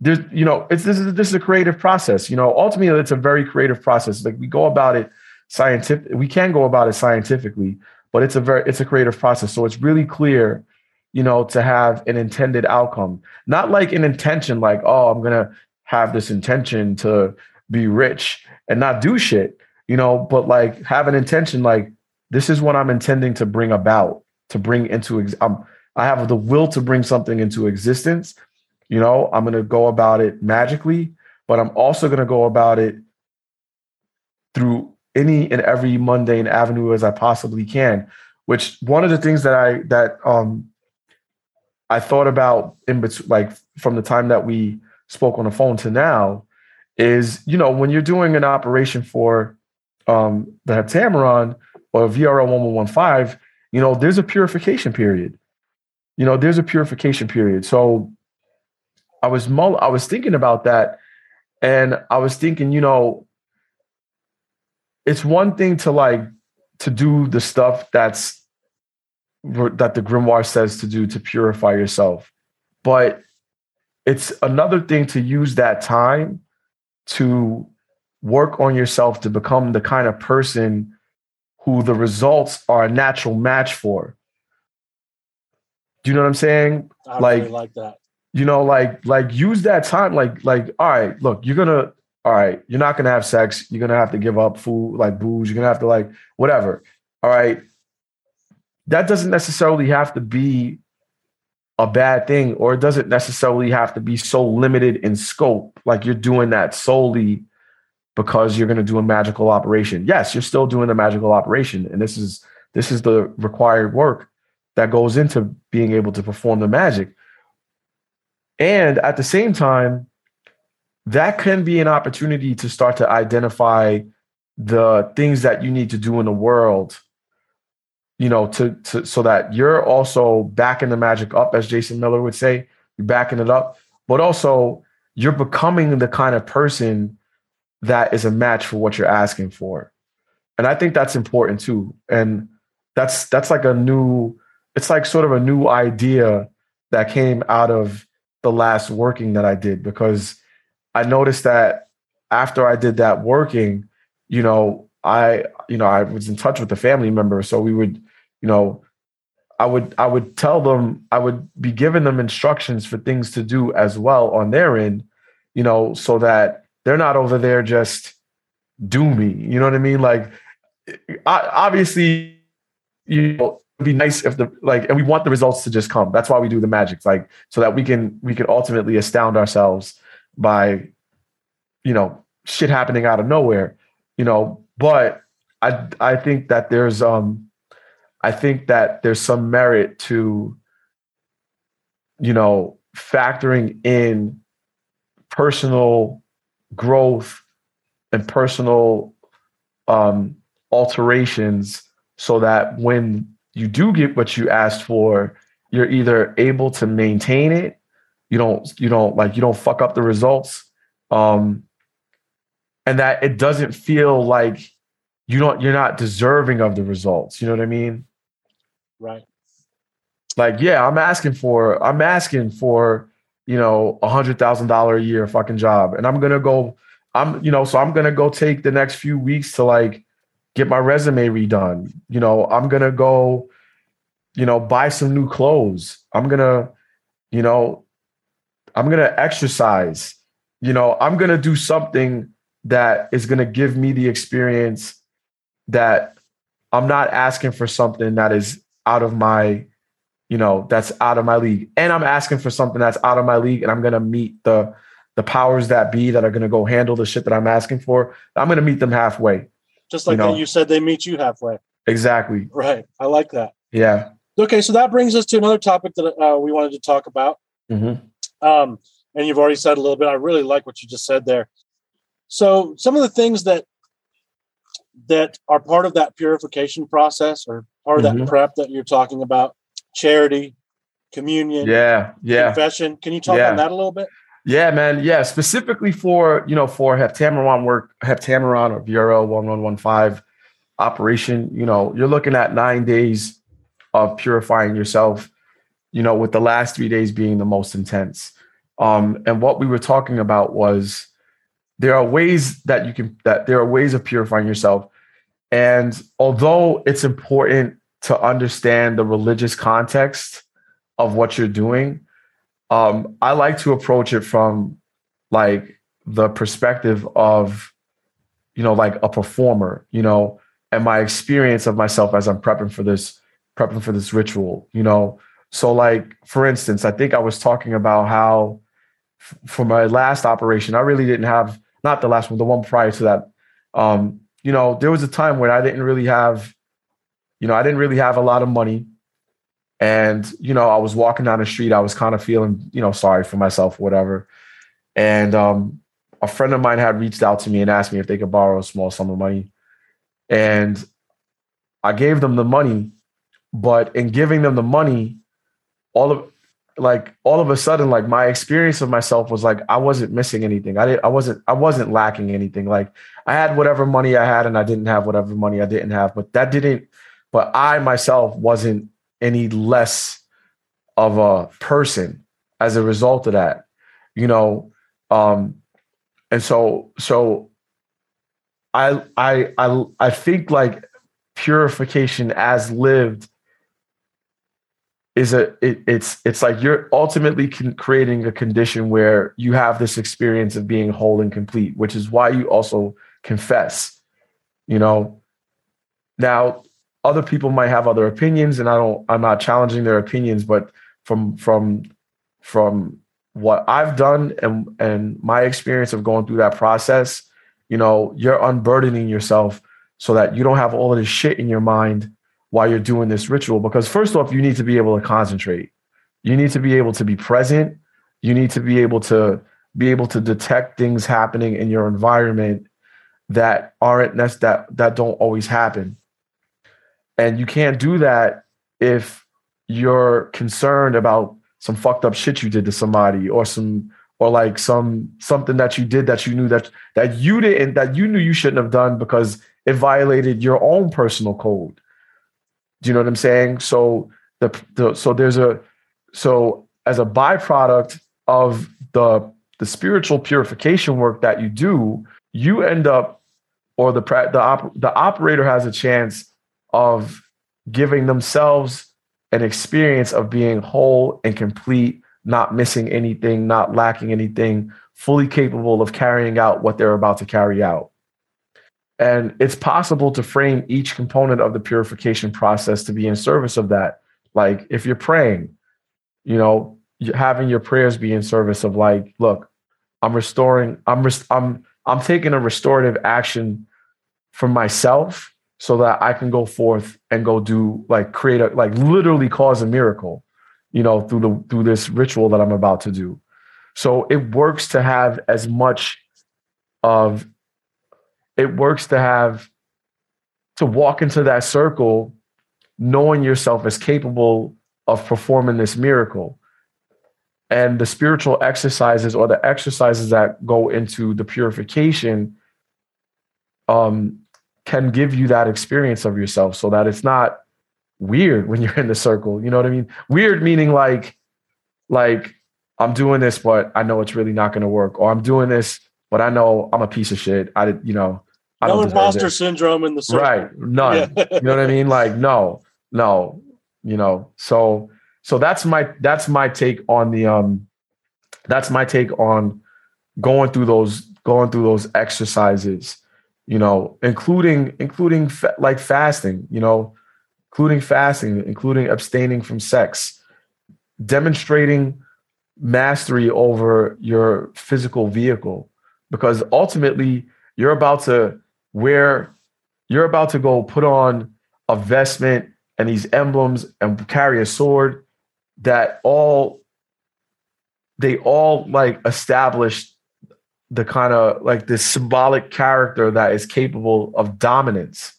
there's you know it's this is this is a creative process. You know ultimately it's a very creative process. Like we go about it scientific we can go about it scientifically but it's a very it's a creative process. So it's really clear you know, to have an intended outcome. Not like an intention, like, oh, I'm gonna have this intention to be rich and not do shit, you know, but like have an intention, like this is what I'm intending to bring about, to bring into ex- um, I have the will to bring something into existence. You know, I'm gonna go about it magically, but I'm also gonna go about it through any and every mundane avenue as I possibly can. Which one of the things that I that um I thought about in between, like from the time that we spoke on the phone to now, is you know when you're doing an operation for um, the Heptameron or VRL one one one five, you know there's a purification period. You know there's a purification period. So I was mull- I was thinking about that, and I was thinking, you know, it's one thing to like to do the stuff that's that the grimoire says to do to purify yourself but it's another thing to use that time to work on yourself to become the kind of person who the results are a natural match for do you know what i'm saying I Like- really like that. you know like like use that time like like all right look you're gonna all right, you're not gonna have sex, you're gonna have to give up food, like booze, you're gonna have to like whatever. All right. That doesn't necessarily have to be a bad thing, or it doesn't necessarily have to be so limited in scope. Like you're doing that solely because you're gonna do a magical operation. Yes, you're still doing a magical operation, and this is this is the required work that goes into being able to perform the magic. And at the same time, that can be an opportunity to start to identify the things that you need to do in the world you know to, to so that you're also backing the magic up as jason miller would say you're backing it up. But also you're becoming the kind of person that is a match for what you're asking for. And i think that's important too. And that's that's like a new it's like sort of a new idea that came out of the last working that i did because I noticed that after I did that working, you know, I, you know, I was in touch with the family member. So we would, you know, I would, I would tell them, I would be giving them instructions for things to do as well on their end, you know, so that they're not over there just do me. You know what I mean? Like, obviously, you know, be nice if the like, and we want the results to just come. That's why we do the magic, like, so that we can we can ultimately astound ourselves by you know shit happening out of nowhere you know but i i think that there's um i think that there's some merit to you know factoring in personal growth and personal um alterations so that when you do get what you asked for you're either able to maintain it you don't you don't like you don't fuck up the results um and that it doesn't feel like you don't you're not deserving of the results you know what i mean right. Like yeah i'm asking for i'm asking for you know a hundred thousand dollar a year fucking job. And i'm gonna go i'm you know so i'm gonna go take the next few weeks to like get my resume redone. You know i'm gonna go you know buy some new clothes. I'm gonna you know I'm to exercise. You know, I'm to do something that is to give me the experience that I'm not asking for something that is out of my, you know, that's out of my league. And I'm asking for something that's out of my league and I'm going to meet the the powers that be that are going to go handle the shit that I'm asking for. I'm going to meet them halfway. Just like you, know? you said they meet you halfway. Exactly. Right. I like that. Yeah. Okay, so that brings us to another topic that uh, we wanted to talk about. Mm-hmm. Um, and you've already said a little bit. I really like what you just said there. So some of the things that that are part of that purification process or part of mm-hmm. that prep that you're talking about, charity, communion, yeah, yeah, confession. Can you talk yeah. on that a little bit? Yeah, man. Yeah, specifically for you know for Heptameron work, Heptameron or VRL one one one five operation. You know, you're looking at nine days of purifying yourself you know, with the last three days being the most intense. Um, and what we were talking about was there are ways that you can that there are ways of purifying yourself. And although it's important to understand the religious context of what you're doing, um, I like to approach it from like the perspective of, you know, like a performer, you know, and my experience of myself as I'm prepping for this, prepping for this ritual, you know, so, like for instance, I think I was talking about how f- for my last operation, I really didn't have not the last one, the one prior to that. Um, you know, there was a time when I didn't really have, you know, I didn't really have a lot of money. And, you know, I was walking down the street, I was kind of feeling, you know, sorry for myself, whatever. And um, a friend of mine had reached out to me and asked me if they could borrow a small sum of money. And I gave them the money, but in giving them the money, all of like all of a sudden like my experience of myself was like I wasn't missing anything. I didn't I wasn't I wasn't lacking anything. Like I had whatever money I had and I didn't have whatever money I didn't have, but that didn't but I myself wasn't any less of a person as a result of that. You know, um and so so I I I I think like purification as lived is a it, it's it's like you're ultimately con- creating a condition where you have this experience of being whole and complete which is why you also confess you know? Now other people might have other opinions and i don't i'm not challenging their opinions but from from from what i've done and and my experience of going through that process you know you're unburdening yourself so that you don't have all of this shit in your mind while you're doing this ritual because first off you need to be able to concentrate. You need to be able to be present. You need to be able to be able to detect things happening in your environment that aren't that that don't always happen. And you can't do that if you're concerned about some fucked up shit you did to somebody or some or like some something that you did that you knew that that you didn't that you knew you shouldn't have done because it violated your own personal code do you know what I'm saying? So the, the so there's a so as a byproduct of the the spiritual purification work that you do, you end up or the the op, the operator has a chance of giving themselves an experience of being whole and complete, not missing anything, not lacking anything, fully capable of carrying out what they're about to carry out. And it's possible to frame each component of the purification process to be in service of that. Like if you're praying, you know, having your prayers be in service of like, look, I'm restoring, I'm I'm I'm taking a restorative action for myself so that I can go forth and go do like create a like literally cause a miracle, you know, through the through this ritual that I'm about to do. So it works to have as much of it works to have to walk into that circle knowing yourself as capable of performing this miracle. And the spiritual exercises or the exercises that go into the purification um, can give you that experience of yourself so that it's not weird when you're in the circle you know what i mean? Weird meaning like like i'm doing this but i know it's really not going to work or i'm doing this but i know i'm a piece of shit i did, you know no imposter syndrome in the circle. right. None. Yeah. you know what i mean? Like no no. You know so so that's my that's my take on the um that's my take on going through those going through those exercises you know including including fa- like fasting you know including fasting including abstaining from sex demonstrating mastery over your physical vehicle. Because ultimately you're about to where you're about to go put on a vestment and these emblems and carry a sword that all they all like establish the kind of like this symbolic character that is capable of dominance.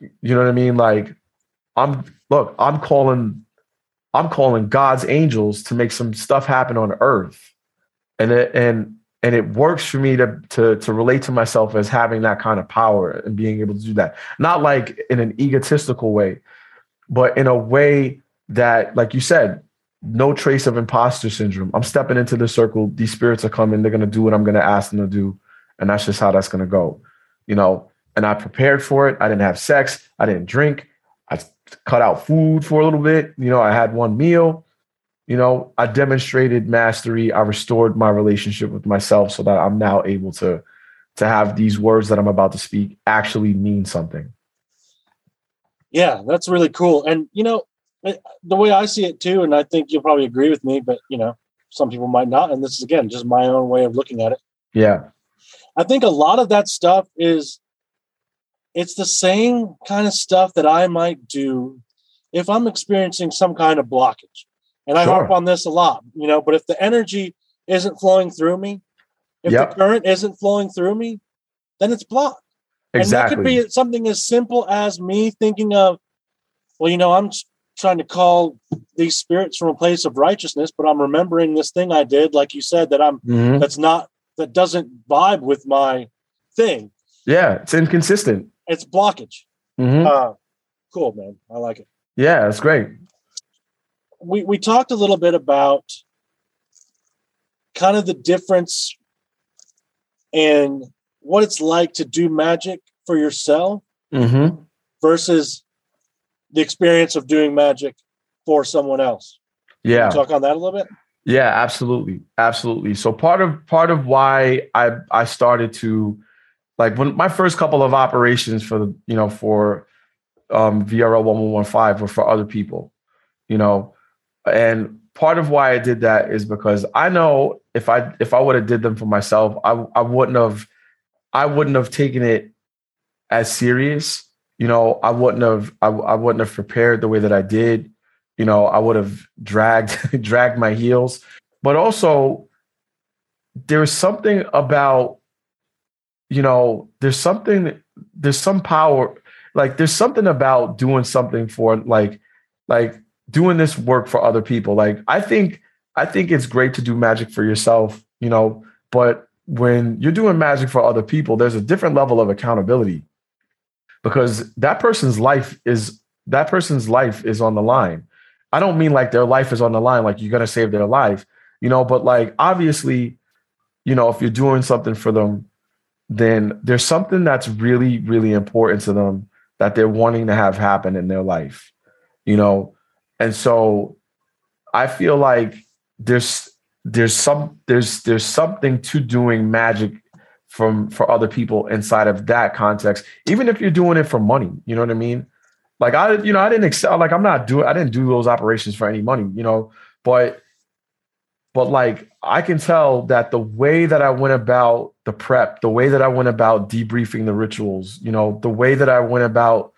You know what i mean? Like i'm look i'm calling i'm calling god's angels to make some stuff happen on earth. And and and it works for me to to to relate to myself as having that kind of power and being able to do that. Not like in an egotistical way but in a way that like you said no trace of imposter syndrome. I'm stepping into the circle. These spirits are coming. They're going to do what i'm going to ask them to do. And that's just how that's going to go you know? And i prepared for it. I didn't have sex. I didn't drink. I cut out food for a little bit. You know i had one meal you know, I demonstrated mastery. I restored my relationship with myself so that I'm now able to to have these words that I'm about to speak actually mean something. Yeah, that's really cool. And you know, eh, the way I see it too, and I think you'll probably agree with me, but you know, some people might not. And this is again just my own way of looking at it. Yeah. I think a lot of that stuff is it's the same kind of stuff that I might do if I'm experiencing some kind of blockage. And I sure. harp on this a lot, you know, but if the energy isn't flowing through me, if yep. the current isn't flowing through me, then it's blocked. Exactly. And that could be something as simple as me thinking of, well, you know, I'm trying to call these spirits from a place of righteousness, but I'm remembering this thing I did, like you said, that I'm mm-hmm. that's not that doesn't vibe with my thing. Yeah, it's inconsistent. It's blockage. Mm-hmm. Uh, cool, man. I like it. Yeah, it's great we, we talked a little bit about kind of the difference in what it's like to do magic for yourself mm-hmm. versus the experience of doing magic for someone else. Yeah. talk on that a little bit. Yeah, absolutely. Absolutely. So part of part of why I I started to like when my first couple of operations for the, you know, for um VRL 1115 were for other people, you know. And part of why I did that is because I know if I if I would have did them for myself, I I wouldn't have I wouldn't have taken it as serious. You know, I wouldn't have I, I wouldn't have prepared the way that I did you know, I would have dragged dragged my heels. But also, there's something about, you know, there's something, there's some power, like there's something about doing something for like, like doing this work for other people. Like I think, I think it's great to do magic for yourself, you know, but when you're doing magic for other people, there's a different level of accountability because that person's life is that person's life is on the line I don't mean like their life is on the line, like you're gonna save their life, you know, but like obviously, you know, if you're doing something for them, then there's something that's really, really important to them that they're wanting to have happen in their life, you know. And so I feel like there's there's some there's there's something to doing magic from for other people inside of that context, even if you're doing it for money, you know what I mean? Like I, you know, I didn't excel. Like I'm not doing. I didn't do those operations for any money, you know. But, but like I can tell that the way that I went about the prep, the way that I went about debriefing the rituals, you know, the way that I went about,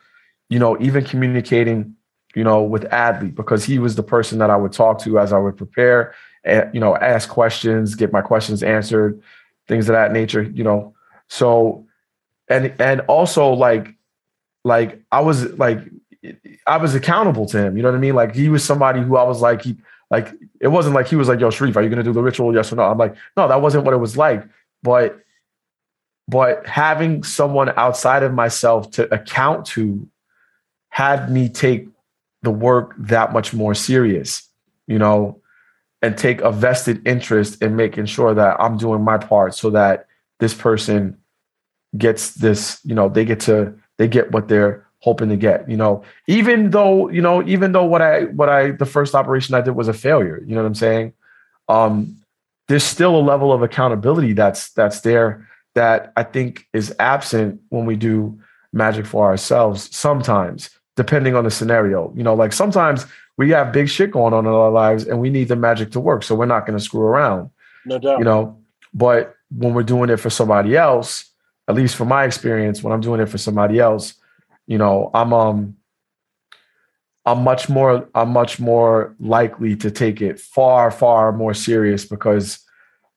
you know, even communicating, you know, with Adley because he was the person that I would talk to as I would prepare, and you know, ask questions, get my questions answered, things of that nature, you know. So, and and also like like I was like I was accountable to him. You know what I mean? Like he was somebody who I was like he like it wasn't like he was like, yo, Shariyf, are you gonna do the ritual? Yes or no? I'm like, no, that wasn't what it was like. But but having someone outside of myself to account to had me take the work that much more serious, you know, and take a vested interest in making sure that I'm doing my part so that this person gets this, you know, they get to they get what they're hoping to get. You know, even though you know, even though what I what I the first operation I did was a failure. You know what I'm saying? Um, there's still a level of accountability that's that's there that I think is absent when we do magic for ourselves. Sometimes, depending on the scenario, you know, like sometimes we have big shit going on in our lives and we need the magic to work, so we're not going to screw around. No doubt. You know, but when we're doing it for somebody else, at least from my experience, when I'm doing it for somebody else, you know, I'm um I'm much more I'm much more likely to take it far, far more serious because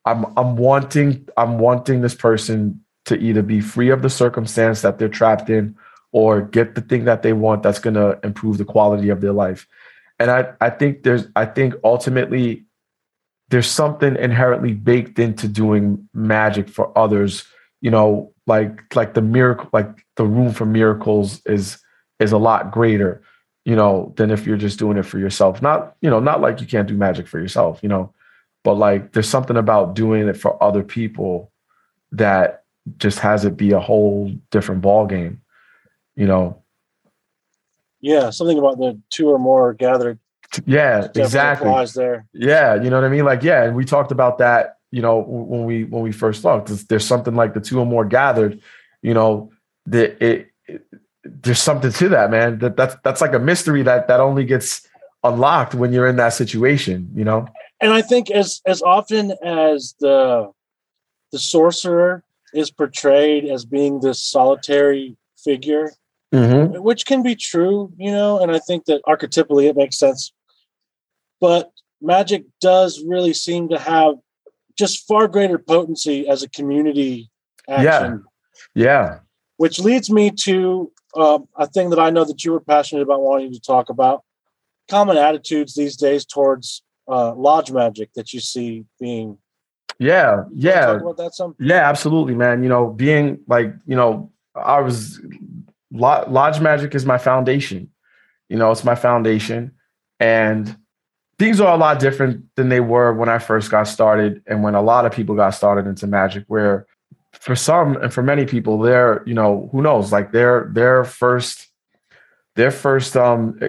I'm I'm wanting I'm wanting this person to either be free of the circumstance that they're trapped in or get the thing that they want that's going to improve the quality of their life. And I I think there's I think ultimately there's something inherently baked into doing magic for others, you know, like like the miracle like the room for miracles is is a lot greater you know than if you're just doing it for yourself. Not you know not like you can't do magic for yourself you know but like there's something about doing it for other people that just has it be a whole different ball game you know? Yeah something about the two or more gathered. Yeah exactly. there. Yeah you know what i mean? Like yeah and we talked about that you know, when we when we first talked, there's something like the two or more gathered, you know, that it, it, there's something to that, man. That that's that's like a mystery that that only gets unlocked when you're in that situation, you know. And I think as as often as the the sorcerer is portrayed as being this solitary figure, mm-hmm. which can be true, you know, and I think that archetypally it makes sense. But magic does really seem to have just far greater potency as a community action. Yeah. Yeah. Which leads me to uh, a thing that I know that you were passionate about wanting to talk about common attitudes these days towards uh, lodge magic that you see being. Yeah. Yeah. Talk about that some? Yeah, absolutely, man. You know, being like, you know, I was lodge magic is my foundation. You know, it's my foundation. And things are a lot different than they were when I first got started and when a lot of people got started into magic where for some and for many people they're you know who knows like their their first their first um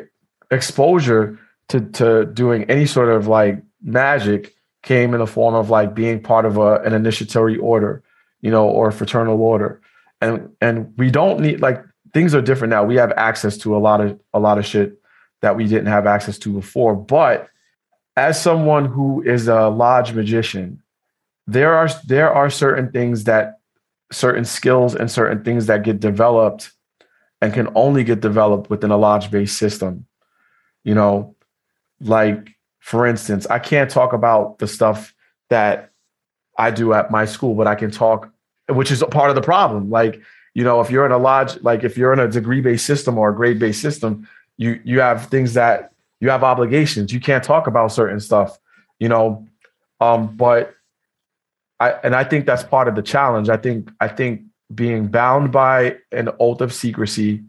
exposure to to doing any sort of like magic came in the form of like being part of a, an initiatory order, you know, or fraternal order. And and we don't need like things are different now. We have access to a lot of a lot of shit that we didn't have access to before. But as someone who is a lodge magician, there are there are certain things that certain skills and certain things that get developed and can only get developed within a lodge based system. You know, like for instance, I can't talk about the stuff that I do at my school, but I can talk, which is a part of the problem. Like, you know, if you're in a lodge, like if you're in a degree based system or a grade based system, you you have things that you have obligations. You can't talk about certain stuff, you know. Um, but I and I think that's part of the challenge. I think I think being bound by an oath of secrecy,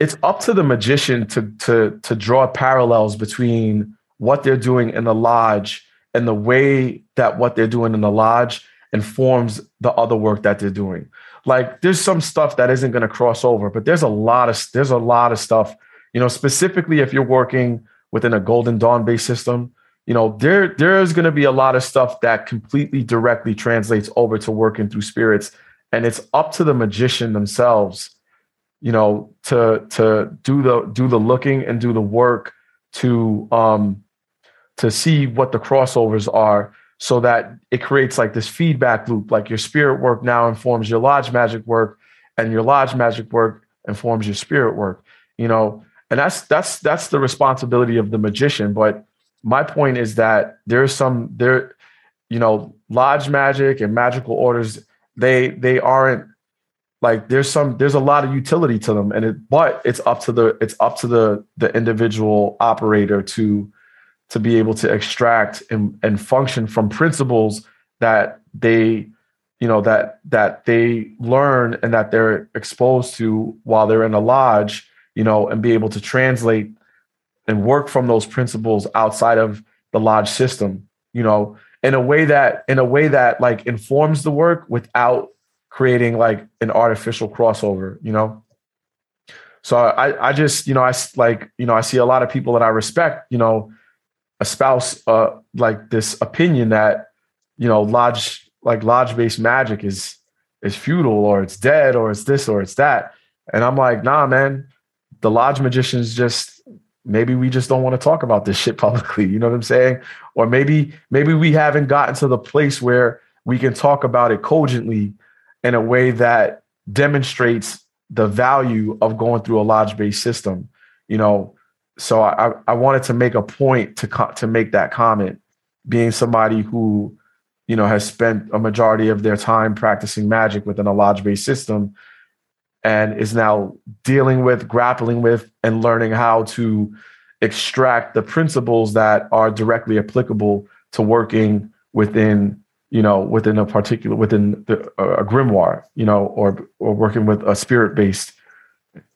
it's up to the magician to to to draw parallels between what they're doing in the lodge and the way that what they're doing in the lodge informs the other work that they're doing. Like there's some stuff that isn't going to cross over, but there's a lot of there's a lot of stuff, you know, specifically if you're working within a Golden Dawn based system, you know, there there's going to be a lot of stuff that completely directly translates over to working through spirits. And it's up to the magician themselves, you know, to to do the do the looking and do the work to um to see what the crossovers are so that it creates like this feedback loop like your spirit work now informs your lodge magic work and your lodge magic work informs your spirit work you know? And that's that's that's the responsibility of the magician but my point is that there's some there you know lodge magic and magical orders they they aren't like there's some there's a lot of utility to them and it but it's up to the it's up to the the individual operator to to be able to extract and, and function from principles that they you know that that they learn and that they're exposed to while they're in a lodge you know and be able to translate and work from those principles outside of the lodge system you know in a way that in a way that like informs the work without creating like an artificial crossover you know? So i i just you know i like you know i see a lot of people that i respect you know espouse uh, like this opinion that you know lodge like lodge based magic is is futile or it's dead or it's this or it's that. And i'm like nah man the lodge magicians just maybe we just don't want to talk about this shit publicly you know what i'm saying? Or maybe maybe we haven't gotten to the place where we can talk about it cogently in a way that demonstrates the value of going through a lodge based system you know so I, I wanted to make a point to co- to make that comment, being somebody who, you know, has spent a majority of their time practicing magic within a lodge-based system, and is now dealing with, grappling with, and learning how to extract the principles that are directly applicable to working within, you know, within a particular within the, a grimoire, you know, or or working with a spirit-based,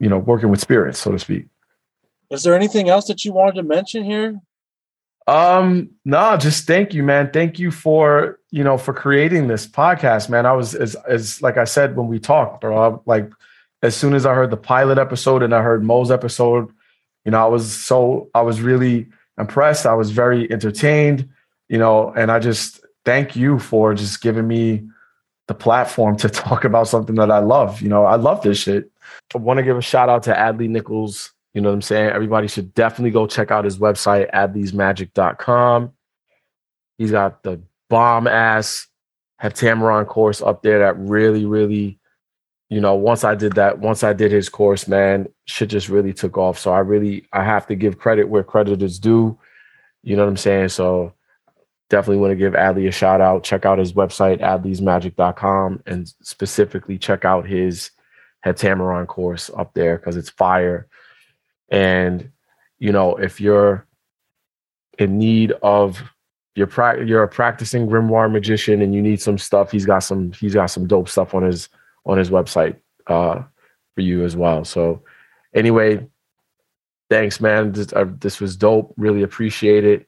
you know, working with spirits, so to speak. Is there anything else that you wanted to mention here? Um, no, just thank you, man. Thank you for you know for creating this podcast, man. I was as as like I said when we talked, bro. Like as soon as I heard the pilot episode and I heard Mo's episode, you know, I was so I was really impressed. I was very entertained, you know, and I just thank you for just giving me the platform to talk about something that I love. You know, I love this shit. I want to give a shout out to Adley Nichols you know what I'm saying? Everybody should definitely go check out his website, adleysmagic.com. He's got the bomb ass Heptameron course up there that really, really, you know, once I did that, once I did his course, man, shit just really took off. So I really, I have to give credit where credit is due. You know what I'm saying? So definitely want to give Adley a shout out. Check out his website, adleysmagic.com, and specifically check out his Heptameron course up there because it's fire. And you know, if you're in need of you're pra- you're a practicing grimoire magician and you need some stuff, he's got some he's got some dope stuff on his on his website uh, for you as well. So anyway, thanks, man. This, uh, this was dope. Really appreciate it,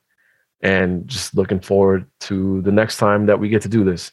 and just looking forward to the next time that we get to do this.